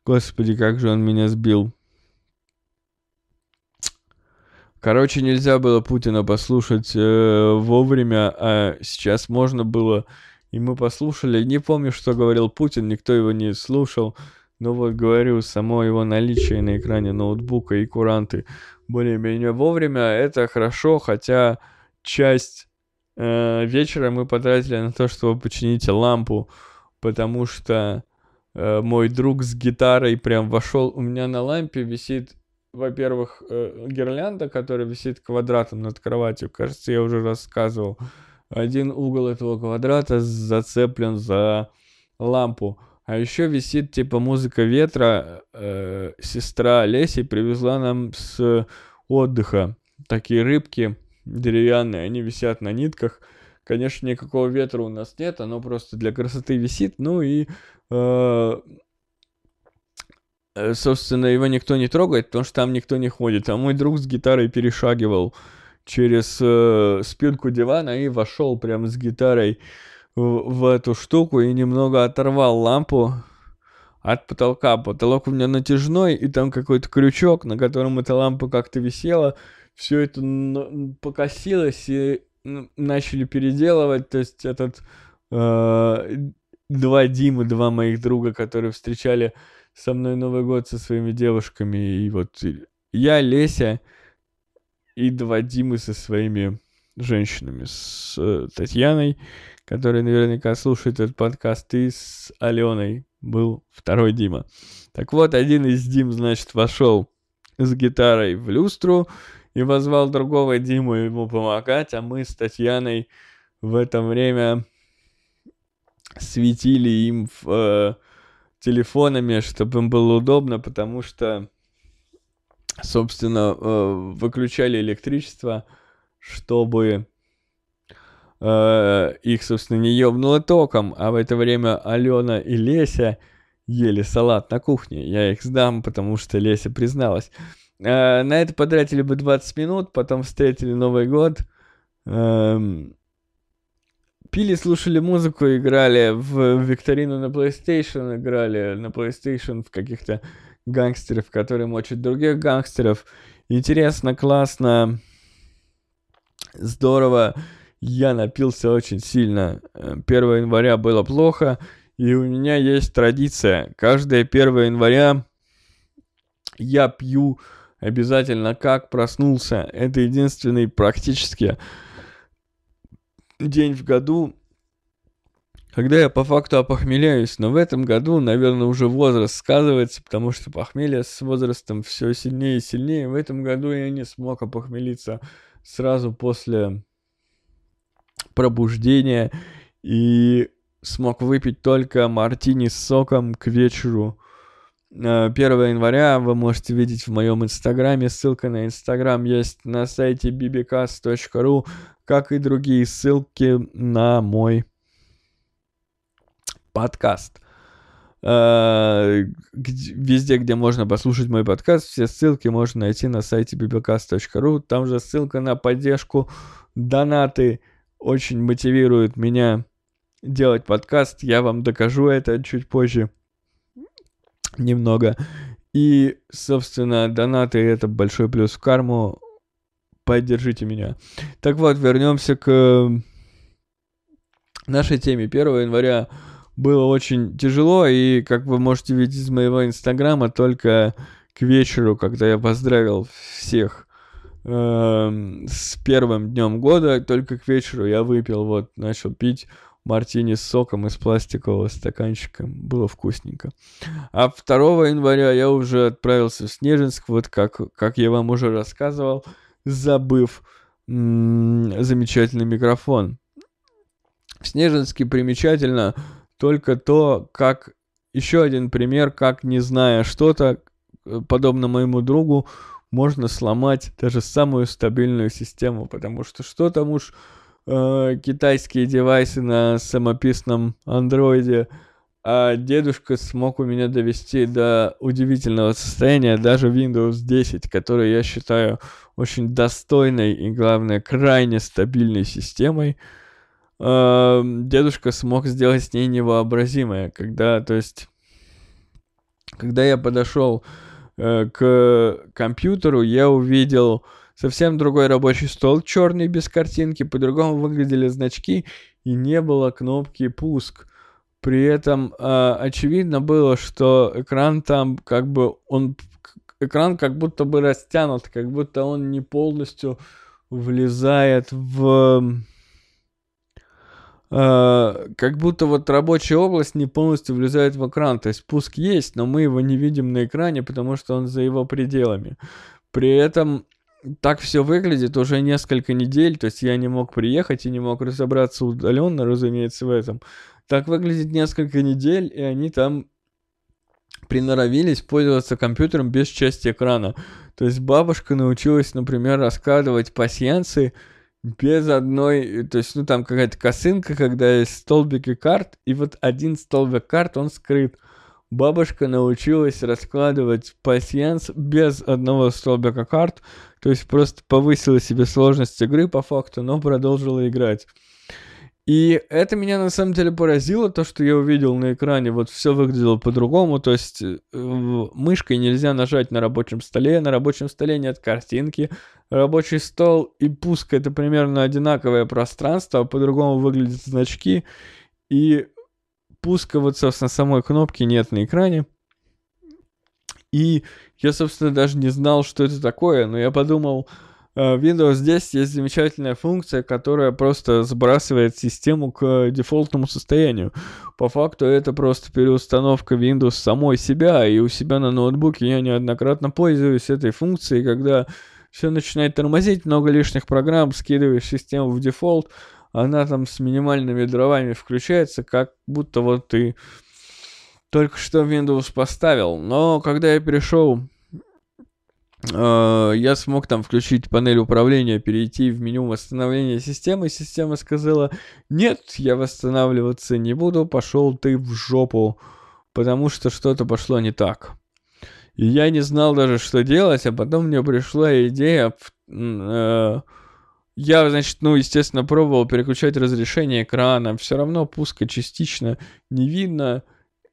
Господи, как же он меня сбил. Короче, нельзя было Путина послушать э, вовремя, а сейчас можно было. И мы послушали. Не помню, что говорил Путин, никто его не слушал. Но вот говорю, само его наличие на экране ноутбука и куранты более-менее вовремя, это хорошо, хотя часть вечера мы потратили на то, чтобы починить лампу, потому что э, мой друг с гитарой прям вошел. У меня на лампе висит, во-первых, э, гирлянда, которая висит квадратом над кроватью. Кажется, я уже рассказывал. Один угол этого квадрата зацеплен за лампу. А еще висит типа музыка ветра. Э, сестра Леси привезла нам с отдыха такие рыбки деревянные, они висят на нитках. Конечно, никакого ветра у нас нет, оно просто для красоты висит. Ну и, э, э, собственно, его никто не трогает, потому что там никто не ходит. А мой друг с гитарой перешагивал через э, спинку дивана и вошел прямо с гитарой в, в эту штуку и немного оторвал лампу от потолка. Потолок у меня натяжной, и там какой-то крючок, на котором эта лампа как-то висела все это покосилось, и начали переделывать, то есть этот э, два Димы, два моих друга, которые встречали со мной Новый год со своими девушками, и вот я, Леся и два Димы со своими женщинами, с э, Татьяной, которая наверняка слушает этот подкаст, и с Аленой был второй Дима. Так вот, один из Дим, значит, вошел с гитарой в люстру и позвал другого Диму ему помогать, а мы с Татьяной в это время светили им в, э, телефонами, чтобы им было удобно, потому что, собственно, э, выключали электричество, чтобы э, их, собственно, не ёбнуло током, а в это время Алена и Леся ели салат на кухне. Я их сдам, потому что Леся призналась. Э, на это потратили бы 20 минут, потом встретили Новый год. Эм, пили, слушали музыку, играли в викторину на PlayStation, играли на PlayStation в каких-то гангстеров, которые мочат других гангстеров. Интересно, классно, здорово. Я напился очень сильно. 1 января было плохо, и у меня есть традиция. Каждое 1 января я пью обязательно как проснулся. Это единственный практически день в году, когда я по факту опохмеляюсь. Но в этом году, наверное, уже возраст сказывается, потому что похмелье с возрастом все сильнее и сильнее. В этом году я не смог опохмелиться сразу после пробуждения и смог выпить только мартини с соком к вечеру 1 э, января вы можете видеть в моем инстаграме. Ссылка на инстаграм есть на сайте bbcast.ru, как и другие ссылки на мой подкаст. Э, везде, где можно послушать мой подкаст, все ссылки можно найти на сайте bbcast.ru. Там же ссылка на поддержку, донаты очень мотивируют меня делать подкаст. Я вам докажу это чуть позже немного. И, собственно, донаты это большой плюс в карму. Поддержите меня. Так вот, вернемся к нашей теме. 1 января было очень тяжело, и, как вы можете видеть из моего инстаграма, только к вечеру, когда я поздравил всех э, с первым днем года, только к вечеру я выпил, вот, начал пить мартини с соком из пластикового стаканчика. Было вкусненько. А 2 января я уже отправился в Снежинск, вот как, как я вам уже рассказывал, забыв замечательный микрофон. В Снежинске примечательно только то, как... Еще один пример, как не зная что-то, э, подобно моему другу, можно сломать даже самую стабильную систему, потому что что там уж э, китайские девайсы на самописном андроиде, а дедушка смог у меня довести до удивительного состояния даже Windows 10, который я считаю очень достойной и, главное, крайне стабильной системой. Э, дедушка смог сделать с ней невообразимое, когда, то есть, когда я подошел э, к компьютеру, я увидел совсем другой рабочий стол, черный, без картинки, по-другому выглядели значки, и не было кнопки «пуск». При этом э, очевидно было, что экран там как бы он экран как будто бы растянут, как будто он не полностью влезает в э, как будто вот рабочая область не полностью влезает в экран. То есть пуск есть, но мы его не видим на экране, потому что он за его пределами. При этом так все выглядит уже несколько недель, то есть я не мог приехать и не мог разобраться удаленно, разумеется, в этом. Так выглядит несколько недель, и они там приноровились пользоваться компьютером без части экрана. То есть бабушка научилась, например, раскладывать пасьянцы без одной, то есть, ну, там какая-то косынка, когда есть столбики карт, и вот один столбик карт, он скрыт. Бабушка научилась раскладывать пасьянс без одного столбика карт, то есть просто повысила себе сложность игры по факту, но продолжила играть. И это меня на самом деле поразило, то, что я увидел на экране, вот все выглядело по-другому, то есть э, мышкой нельзя нажать на рабочем столе, на рабочем столе нет картинки, рабочий стол и пуск это примерно одинаковое пространство, а по-другому выглядят значки, и пуска вот, собственно, самой кнопки нет на экране. И я, собственно, даже не знал, что это такое, но я подумал, Э, Windows 10 есть замечательная функция, которая просто сбрасывает систему к дефолтному состоянию. По факту это просто переустановка Windows самой себя, и у себя на ноутбуке я неоднократно пользуюсь этой функцией, когда все начинает тормозить, много лишних программ, скидываешь систему в дефолт, она там с минимальными дровами включается, как будто вот ты только что Windows поставил. Но когда я перешел Э, я смог там включить панель управления, перейти в меню восстановления системы. Система сказала, нет, я восстанавливаться не буду, пошел ты в жопу, потому что что-то пошло не так. И я не знал даже, что делать, а потом мне пришла идея... Э, я, значит, ну, естественно, пробовал переключать разрешение экрана, все равно пуска частично не видно,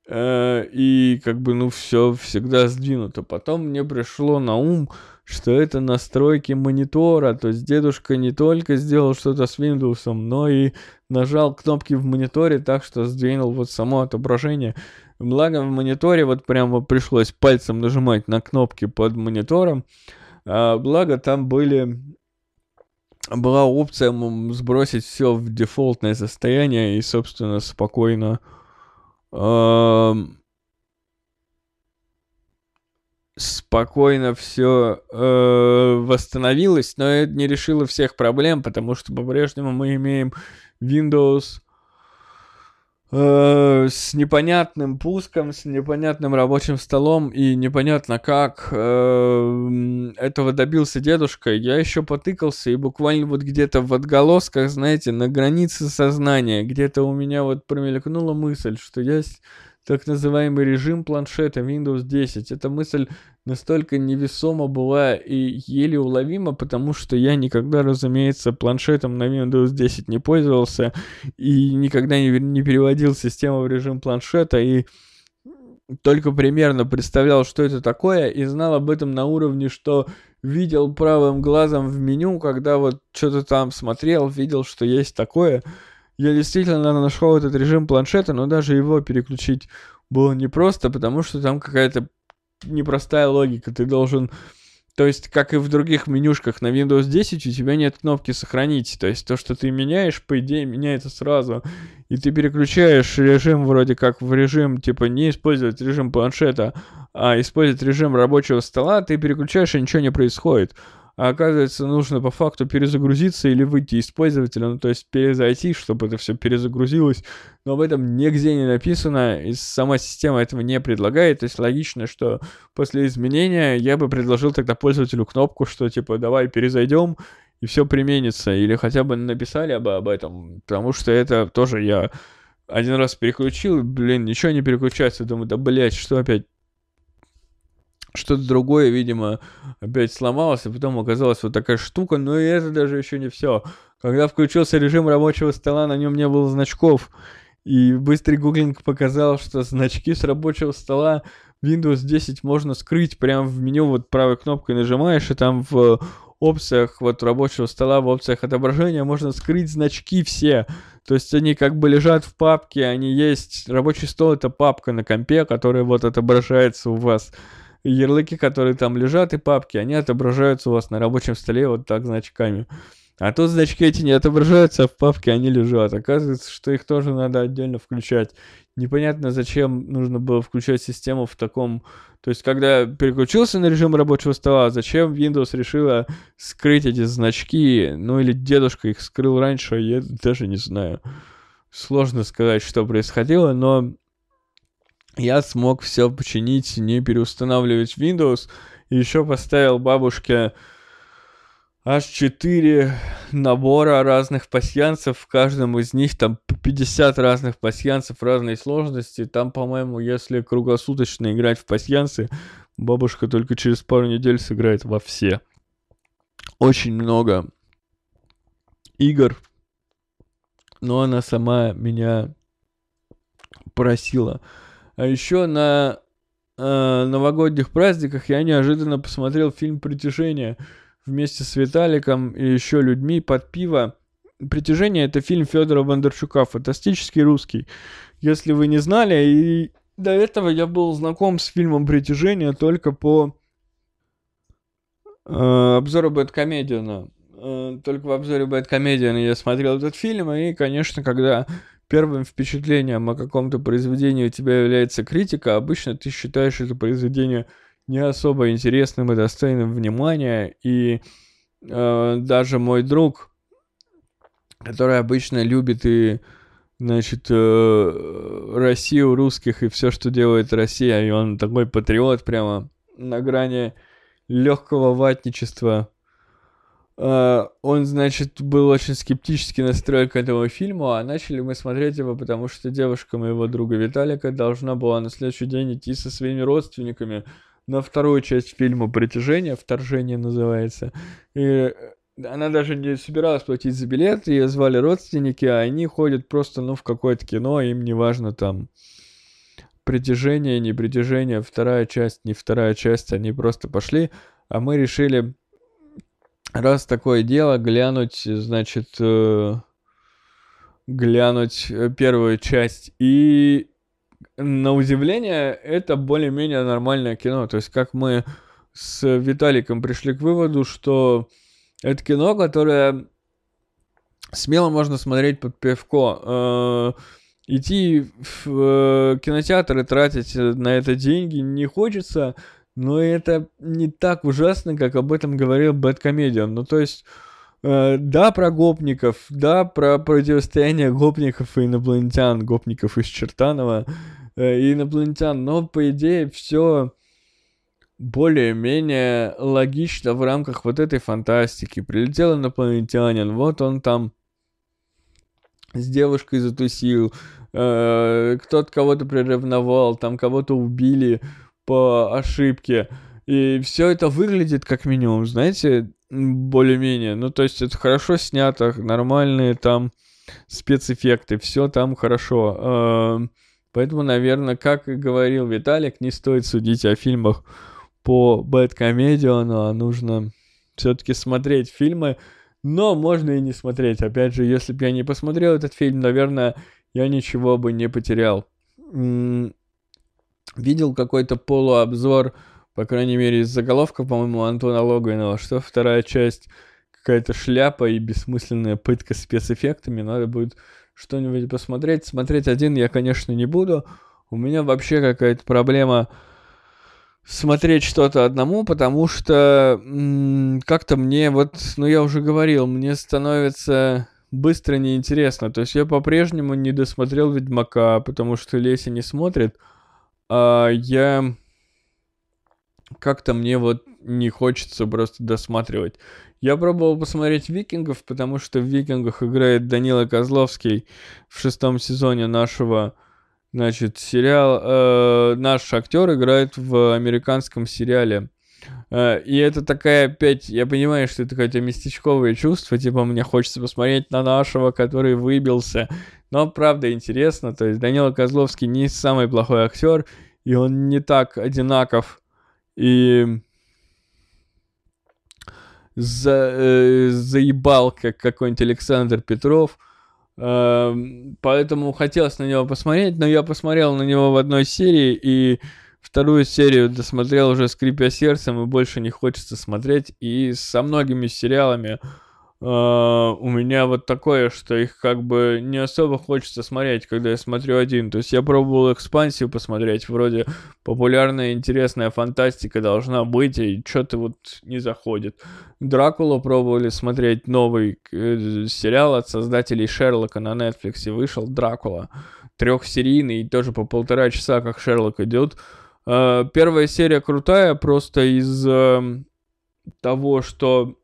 и как бы, ну, все всегда сдвинуто. Потом мне пришло на ум, что это настройки монитора, то есть дедушка не только сделал что-то с Windows, но и нажал кнопки в мониторе так, что сдвинул вот само отображение. Благо в мониторе вот прямо пришлось пальцем нажимать на кнопки под монитором, а благо там были была опция сбросить все в дефолтное состояние и, собственно, спокойно спокойно все э, восстановилось, но это не решило всех проблем, потому что по-прежнему мы имеем Windows с непонятным пуском, с непонятным рабочим столом и непонятно как э, этого добился дедушка. Я еще потыкался и буквально вот где-то в отголосках, знаете, на границе сознания, где-то у меня вот промелькнула мысль, что есть так называемый режим планшета Windows 10. Эта мысль настолько невесома была и еле уловима, потому что я никогда, разумеется, планшетом на Windows 10 не пользовался и никогда не, не переводил систему в режим планшета и только примерно представлял, что это такое, и знал об этом на уровне, что видел правым глазом в меню, когда вот что-то там смотрел, видел, что есть такое. Я действительно нашел этот режим планшета, но даже его переключить было непросто, потому что там какая-то непростая логика. Ты должен... То есть, как и в других менюшках на Windows 10, у тебя нет кнопки «Сохранить». То есть, то, что ты меняешь, по идее, меняется сразу. И ты переключаешь режим вроде как в режим, типа, не использовать режим планшета, а использовать режим рабочего стола, ты переключаешь, и ничего не происходит а оказывается, нужно по факту перезагрузиться или выйти из пользователя, ну то есть перезайти, чтобы это все перезагрузилось, но об этом нигде не написано, и сама система этого не предлагает, то есть логично, что после изменения я бы предложил тогда пользователю кнопку, что типа давай перезайдем, и все применится, или хотя бы написали бы об этом, потому что это тоже я один раз переключил, блин, ничего не переключается, думаю, да, блядь, что опять что-то другое, видимо, опять сломалось, а потом оказалась вот такая штука, но и это даже еще не все. Когда включился режим рабочего стола, на нем не было значков, и быстрый гуглинг показал, что значки с рабочего стола Windows 10 можно скрыть прямо в меню, вот правой кнопкой нажимаешь, и там в опциях вот рабочего стола, в опциях отображения можно скрыть значки все. То есть они как бы лежат в папке, они есть. Рабочий стол это папка на компе, которая вот отображается у вас ярлыки, которые там лежат, и папки, они отображаются у вас на рабочем столе вот так значками. А тут значки эти не отображаются, а в папке они лежат. Оказывается, что их тоже надо отдельно включать. Непонятно, зачем нужно было включать систему в таком... То есть, когда переключился на режим рабочего стола, зачем Windows решила скрыть эти значки? Ну, или дедушка их скрыл раньше, я даже не знаю. Сложно сказать, что происходило, но я смог все починить, не переустанавливать Windows. И еще поставил бабушке аж 4 набора разных пасьянцев. В каждом из них там 50 разных пасьянцев разной сложности. Там, по-моему, если круглосуточно играть в пасьянцы, бабушка только через пару недель сыграет во все. Очень много игр но она сама меня просила. А еще на э, новогодних праздниках я неожиданно посмотрел фильм «Притяжение» вместе с Виталиком и еще людьми под пиво. «Притяжение» — это фильм Федора Бондарчука, фантастический русский. Если вы не знали, и до этого я был знаком с фильмом «Притяжение» только по э, обзору Бэткомедиана. Э, только в обзоре Бэткомедиана я смотрел этот фильм, и, конечно, когда первым впечатлением о каком-то произведении у тебя является критика, обычно ты считаешь это произведение не особо интересным и достойным внимания, и э, даже мой друг, который обычно любит и значит, э, Россию, русских и все, что делает Россия, и он такой патриот прямо на грани легкого ватничества он, значит, был очень скептически настроен к этому фильму, а начали мы смотреть его, потому что девушка моего друга Виталика должна была на следующий день идти со своими родственниками на вторую часть фильма «Притяжение», «Вторжение» называется. И она даже не собиралась платить за билет, ее звали родственники, а они ходят просто, ну, в какое-то кино, им не важно там притяжение, не притяжение, вторая часть, не вторая часть, они просто пошли, а мы решили раз такое дело, глянуть, значит, э, глянуть э, первую часть. И на удивление, это более-менее нормальное кино. То есть, как мы с Виталиком пришли к выводу, что это кино, которое смело можно смотреть под пивко. Э, идти в э, кинотеатр и тратить на это деньги не хочется, но это не так ужасно, как об этом говорил Бэткомедиан. Ну, то есть, э, да, про гопников, да, про противостояние гопников и инопланетян, гопников из Чертанова э, и инопланетян, но, по идее, все более-менее логично в рамках вот этой фантастики. Прилетел инопланетянин, вот он там с девушкой затусил, э, кто-то кого-то приревновал, там кого-то убили, по ошибке. И все это выглядит как минимум, знаете, более-менее. Ну, то есть это хорошо снято, нормальные там спецэффекты, все там хорошо. Эм, поэтому, наверное, как и говорил Виталик, не стоит судить о фильмах по Бэткомедиану, а нужно все-таки смотреть фильмы, но можно и не смотреть. Опять же, если бы я не посмотрел этот фильм, наверное, я ничего бы не потерял видел какой-то полуобзор, по крайней мере, из заголовка, по-моему, Антона Логвинова, что вторая часть какая-то шляпа и бессмысленная пытка спецэффектами. Надо будет что-нибудь посмотреть. Смотреть один я, конечно, не буду. У меня вообще какая-то проблема смотреть что-то одному, потому что как-то мне вот, ну я уже говорил, мне становится быстро неинтересно. То есть я по-прежнему не досмотрел Ведьмака, потому что Леся не смотрит. А, я как-то мне вот не хочется просто досматривать. Я пробовал посмотреть «Викингов», потому что в «Викингах» играет Данила Козловский в шестом сезоне нашего, значит, сериал. Э, наш актер играет в американском сериале. Э, и это такая опять, я понимаю, что это какое-то местечковое чувство, типа мне хочется посмотреть на нашего, который выбился, но правда интересно, то есть Данила Козловский не самый плохой актер, и он не так одинаков и за, э, заебал, как какой-нибудь Александр Петров. Э, поэтому хотелось на него посмотреть, но я посмотрел на него в одной серии и вторую серию досмотрел уже скрипя сердцем и больше не хочется смотреть. И со многими сериалами Uh, у меня вот такое, что их как бы не особо хочется смотреть, когда я смотрю один. То есть я пробовал экспансию посмотреть, вроде популярная интересная фантастика должна быть, и что-то вот не заходит. Дракулу пробовали смотреть новый э, сериал от создателей Шерлока на Netflix, вышел Дракула. Трехсерийный, тоже по полтора часа, как Шерлок идет. Uh, первая серия крутая, просто из uh, того, что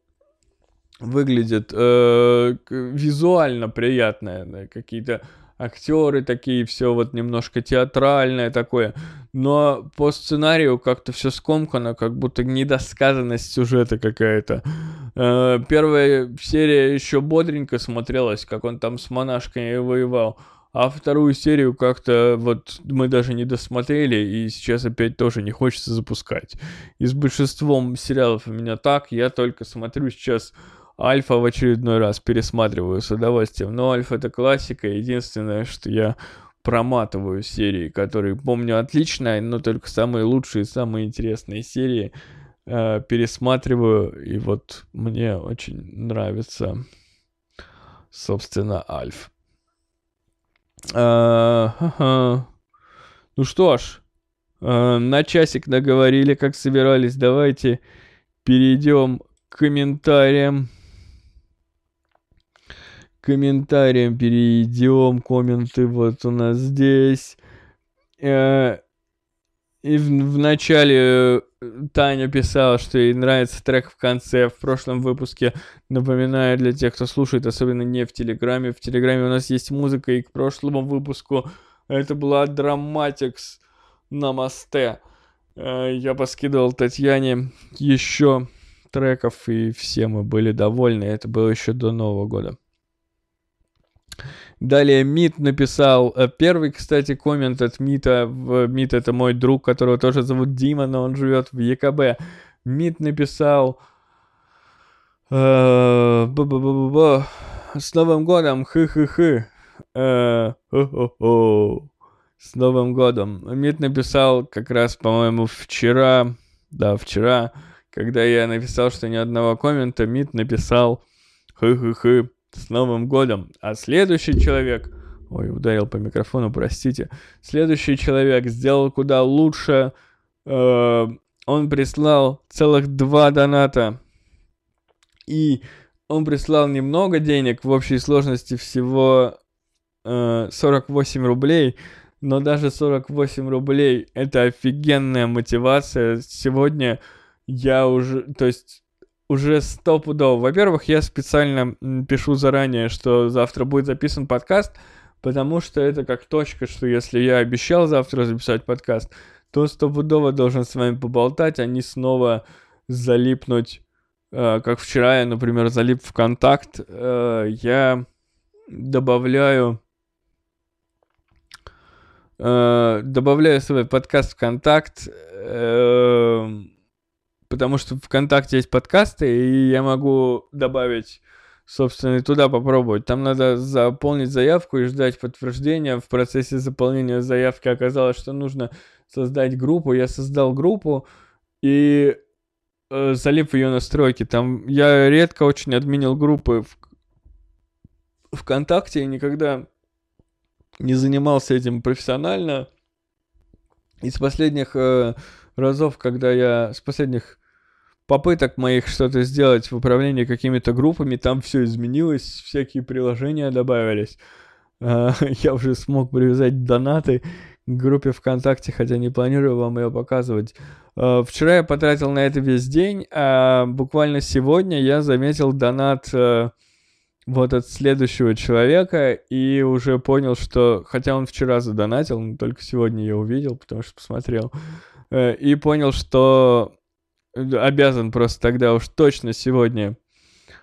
выглядит э, визуально приятное, да, какие-то актеры такие, все вот немножко театральное такое. Но по сценарию как-то все скомкано, как будто недосказанность сюжета какая-то. Э, первая серия еще бодренько смотрелась, как он там с монашкой воевал. А вторую серию как-то вот мы даже не досмотрели, и сейчас опять тоже не хочется запускать. И с большинством сериалов у меня так, я только смотрю сейчас Альфа в очередной раз, пересматриваю с удовольствием. Но Альфа это классика, единственное, что я проматываю серии, которые помню отлично, но только самые лучшие, самые интересные серии э, пересматриваю, и вот мне очень нравится, собственно, Альф. А, ну что ж, а, на часик наговорили, как собирались. Давайте перейдем к комментариям. Комментариям перейдем. Комменты вот у нас здесь. Э, и в, в начале Таня писала, что ей нравится трек в конце. В прошлом выпуске, напоминаю для тех, кто слушает, особенно не в Телеграме. В Телеграме у нас есть музыка, и к прошлому выпуску это была Dramatics Намасте. Э, я поскидывал Татьяне еще треков, и все мы были довольны. Это было еще до Нового года. Далее Мит написал, э, первый, кстати, коммент от Мита, Мит это мой друг, которого тоже зовут Дима, но он живет в ЕКБ. Мит написал, э, с Новым годом, хы-хы-хы. Э, с Новым годом. Мит написал как раз, по-моему, вчера, да, вчера, когда я написал, что ни одного коммента, Мит написал хы-хы-хы с Новым годом. А следующий человек... Ой, ударил по микрофону, простите. Следующий человек сделал куда лучше. Э, он прислал целых два доната. И он прислал немного денег, в общей сложности всего э, 48 рублей. Но даже 48 рублей это офигенная мотивация. Сегодня я уже, то есть уже стопудово. Во-первых, я специально пишу заранее, что завтра будет записан подкаст, потому что это как точка, что если я обещал завтра записать подкаст, то стопудово должен с вами поболтать, а не снова залипнуть, э, как вчера я, например, залип в контакт. Э, я добавляю э, добавляю свой подкаст в контакт, э, потому что ВКонтакте есть подкасты, и я могу добавить, собственно, и туда попробовать. Там надо заполнить заявку и ждать подтверждения. В процессе заполнения заявки оказалось, что нужно создать группу. Я создал группу и э, залип в ее настройки. Там я редко очень админил группы в ВКонтакте и никогда не занимался этим профессионально. Из последних э, разов, когда я с последних попыток моих что-то сделать в управлении какими-то группами, там все изменилось, всякие приложения добавились. А, я уже смог привязать донаты к группе ВКонтакте, хотя не планирую вам ее показывать. А, вчера я потратил на это весь день, а буквально сегодня я заметил донат э, вот от следующего человека и уже понял, что, хотя он вчера задонатил, но только сегодня я увидел, потому что посмотрел, и понял, что обязан просто тогда уж точно сегодня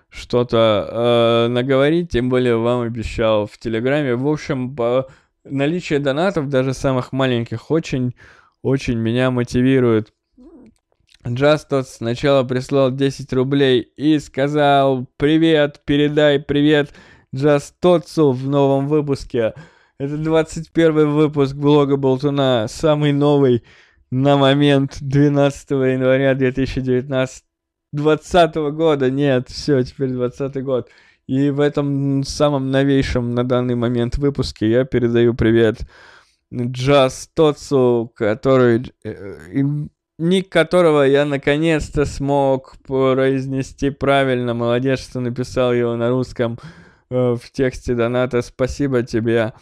что-то э, наговорить, тем более вам обещал в Телеграме. В общем, по наличие донатов, даже самых маленьких, очень, очень меня мотивирует. Just тот сначала прислал 10 рублей и сказал «Привет, передай привет Just Тотсу в новом выпуске». Это 21 выпуск блога Болтуна, самый новый на момент 12 января 2019 20 года. Нет, все, теперь 20 год. И в этом самом новейшем на данный момент выпуске я передаю привет Джаз Тоцу, который... Э, ник которого я наконец-то смог произнести правильно. Молодец, что написал его на русском э, в тексте доната. Спасибо тебе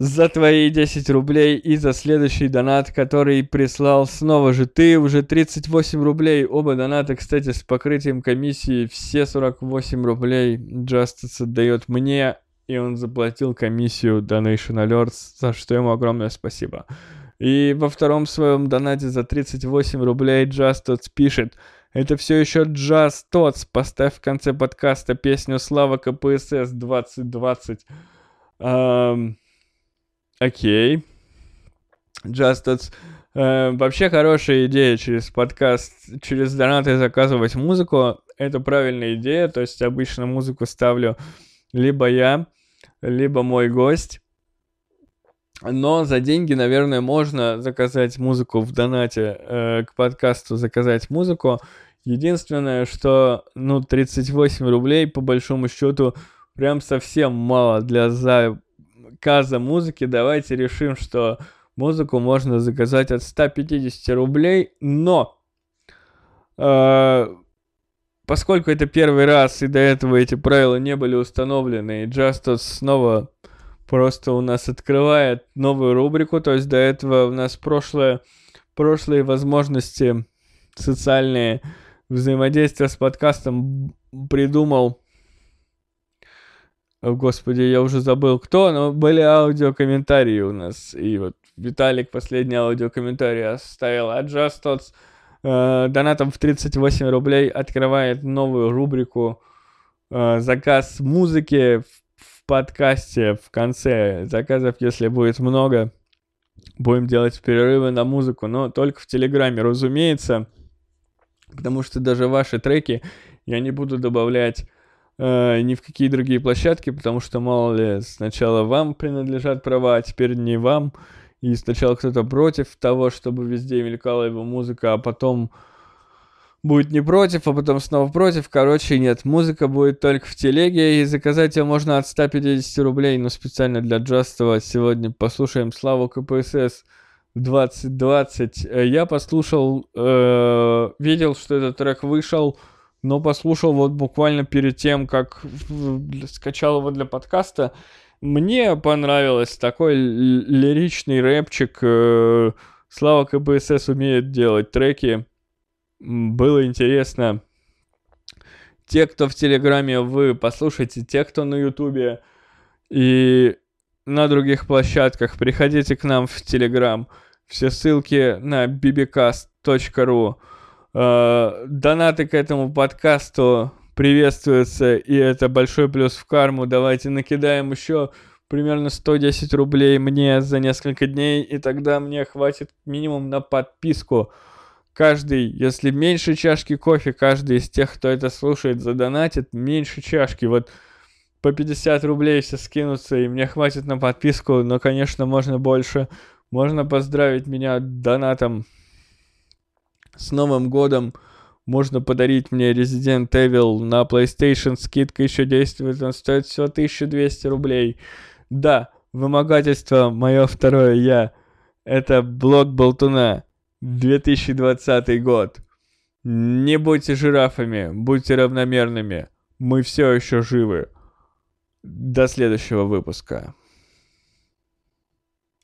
за твои 10 рублей и за следующий донат, который прислал снова же ты, уже 38 рублей. Оба доната, кстати, с покрытием комиссии, все 48 рублей Justice отдает мне. и он заплатил комиссию Donation Alerts, за что ему огромное спасибо. И во втором своем донате за 38 рублей Just Tots пишет, это все еще Just Tots, поставь в конце подкаста песню Слава КПСС 2020. Эм, окей. Just Tots. Э, вообще хорошая идея через подкаст, через донаты заказывать музыку. Это правильная идея, то есть обычно музыку ставлю либо я, либо мой гость. Но за деньги, наверное, можно заказать музыку в донате э, к подкасту, заказать музыку. Единственное, что, ну, 38 рублей, по большому счету, прям совсем мало для заказа музыки. Давайте решим, что музыку можно заказать от 150 рублей, но э, поскольку это первый раз и до этого эти правила не были установлены, и Justus снова просто у нас открывает новую рубрику, то есть до этого у нас прошлое, прошлые возможности социальные взаимодействия с подкастом придумал Господи, я уже забыл кто, но были аудиокомментарии у нас. И вот Виталик последний аудиокомментарий оставил. А Just э, донатом в 38 рублей открывает новую рубрику э, заказ музыки в подкасте в конце заказов, если будет много, будем делать перерывы на музыку, но только в Телеграме, разумеется, потому что даже ваши треки я не буду добавлять э, ни в какие другие площадки, потому что, мало ли, сначала вам принадлежат права, а теперь не вам, и сначала кто-то против того, чтобы везде мелькала его музыка, а потом будет не против, а потом снова против. Короче, нет, музыка будет только в телеге, и заказать ее можно от 150 рублей, но специально для Джастова сегодня послушаем Славу КПСС 2020. Я послушал, э, видел, что этот трек вышел, но послушал вот буквально перед тем, как скачал его для подкаста. Мне понравилось такой лиричный рэпчик. Э, Слава КПСС умеет делать треки было интересно. Те, кто в Телеграме, вы послушайте. Те, кто на Ютубе и на других площадках, приходите к нам в Телеграм. Все ссылки на bbcast.ru. Э, донаты к этому подкасту приветствуются, и это большой плюс в карму. Давайте накидаем еще примерно 110 рублей мне за несколько дней, и тогда мне хватит минимум на подписку каждый, если меньше чашки кофе, каждый из тех, кто это слушает, задонатит меньше чашки. Вот по 50 рублей все скинутся, и мне хватит на подписку, но, конечно, можно больше. Можно поздравить меня донатом с Новым годом. Можно подарить мне Resident Evil на PlayStation. Скидка еще действует, он стоит всего 1200 рублей. Да, вымогательство, мое второе я. Это блок Болтуна. 2020 год. Не будьте жирафами, будьте равномерными. Мы все еще живы. До следующего выпуска.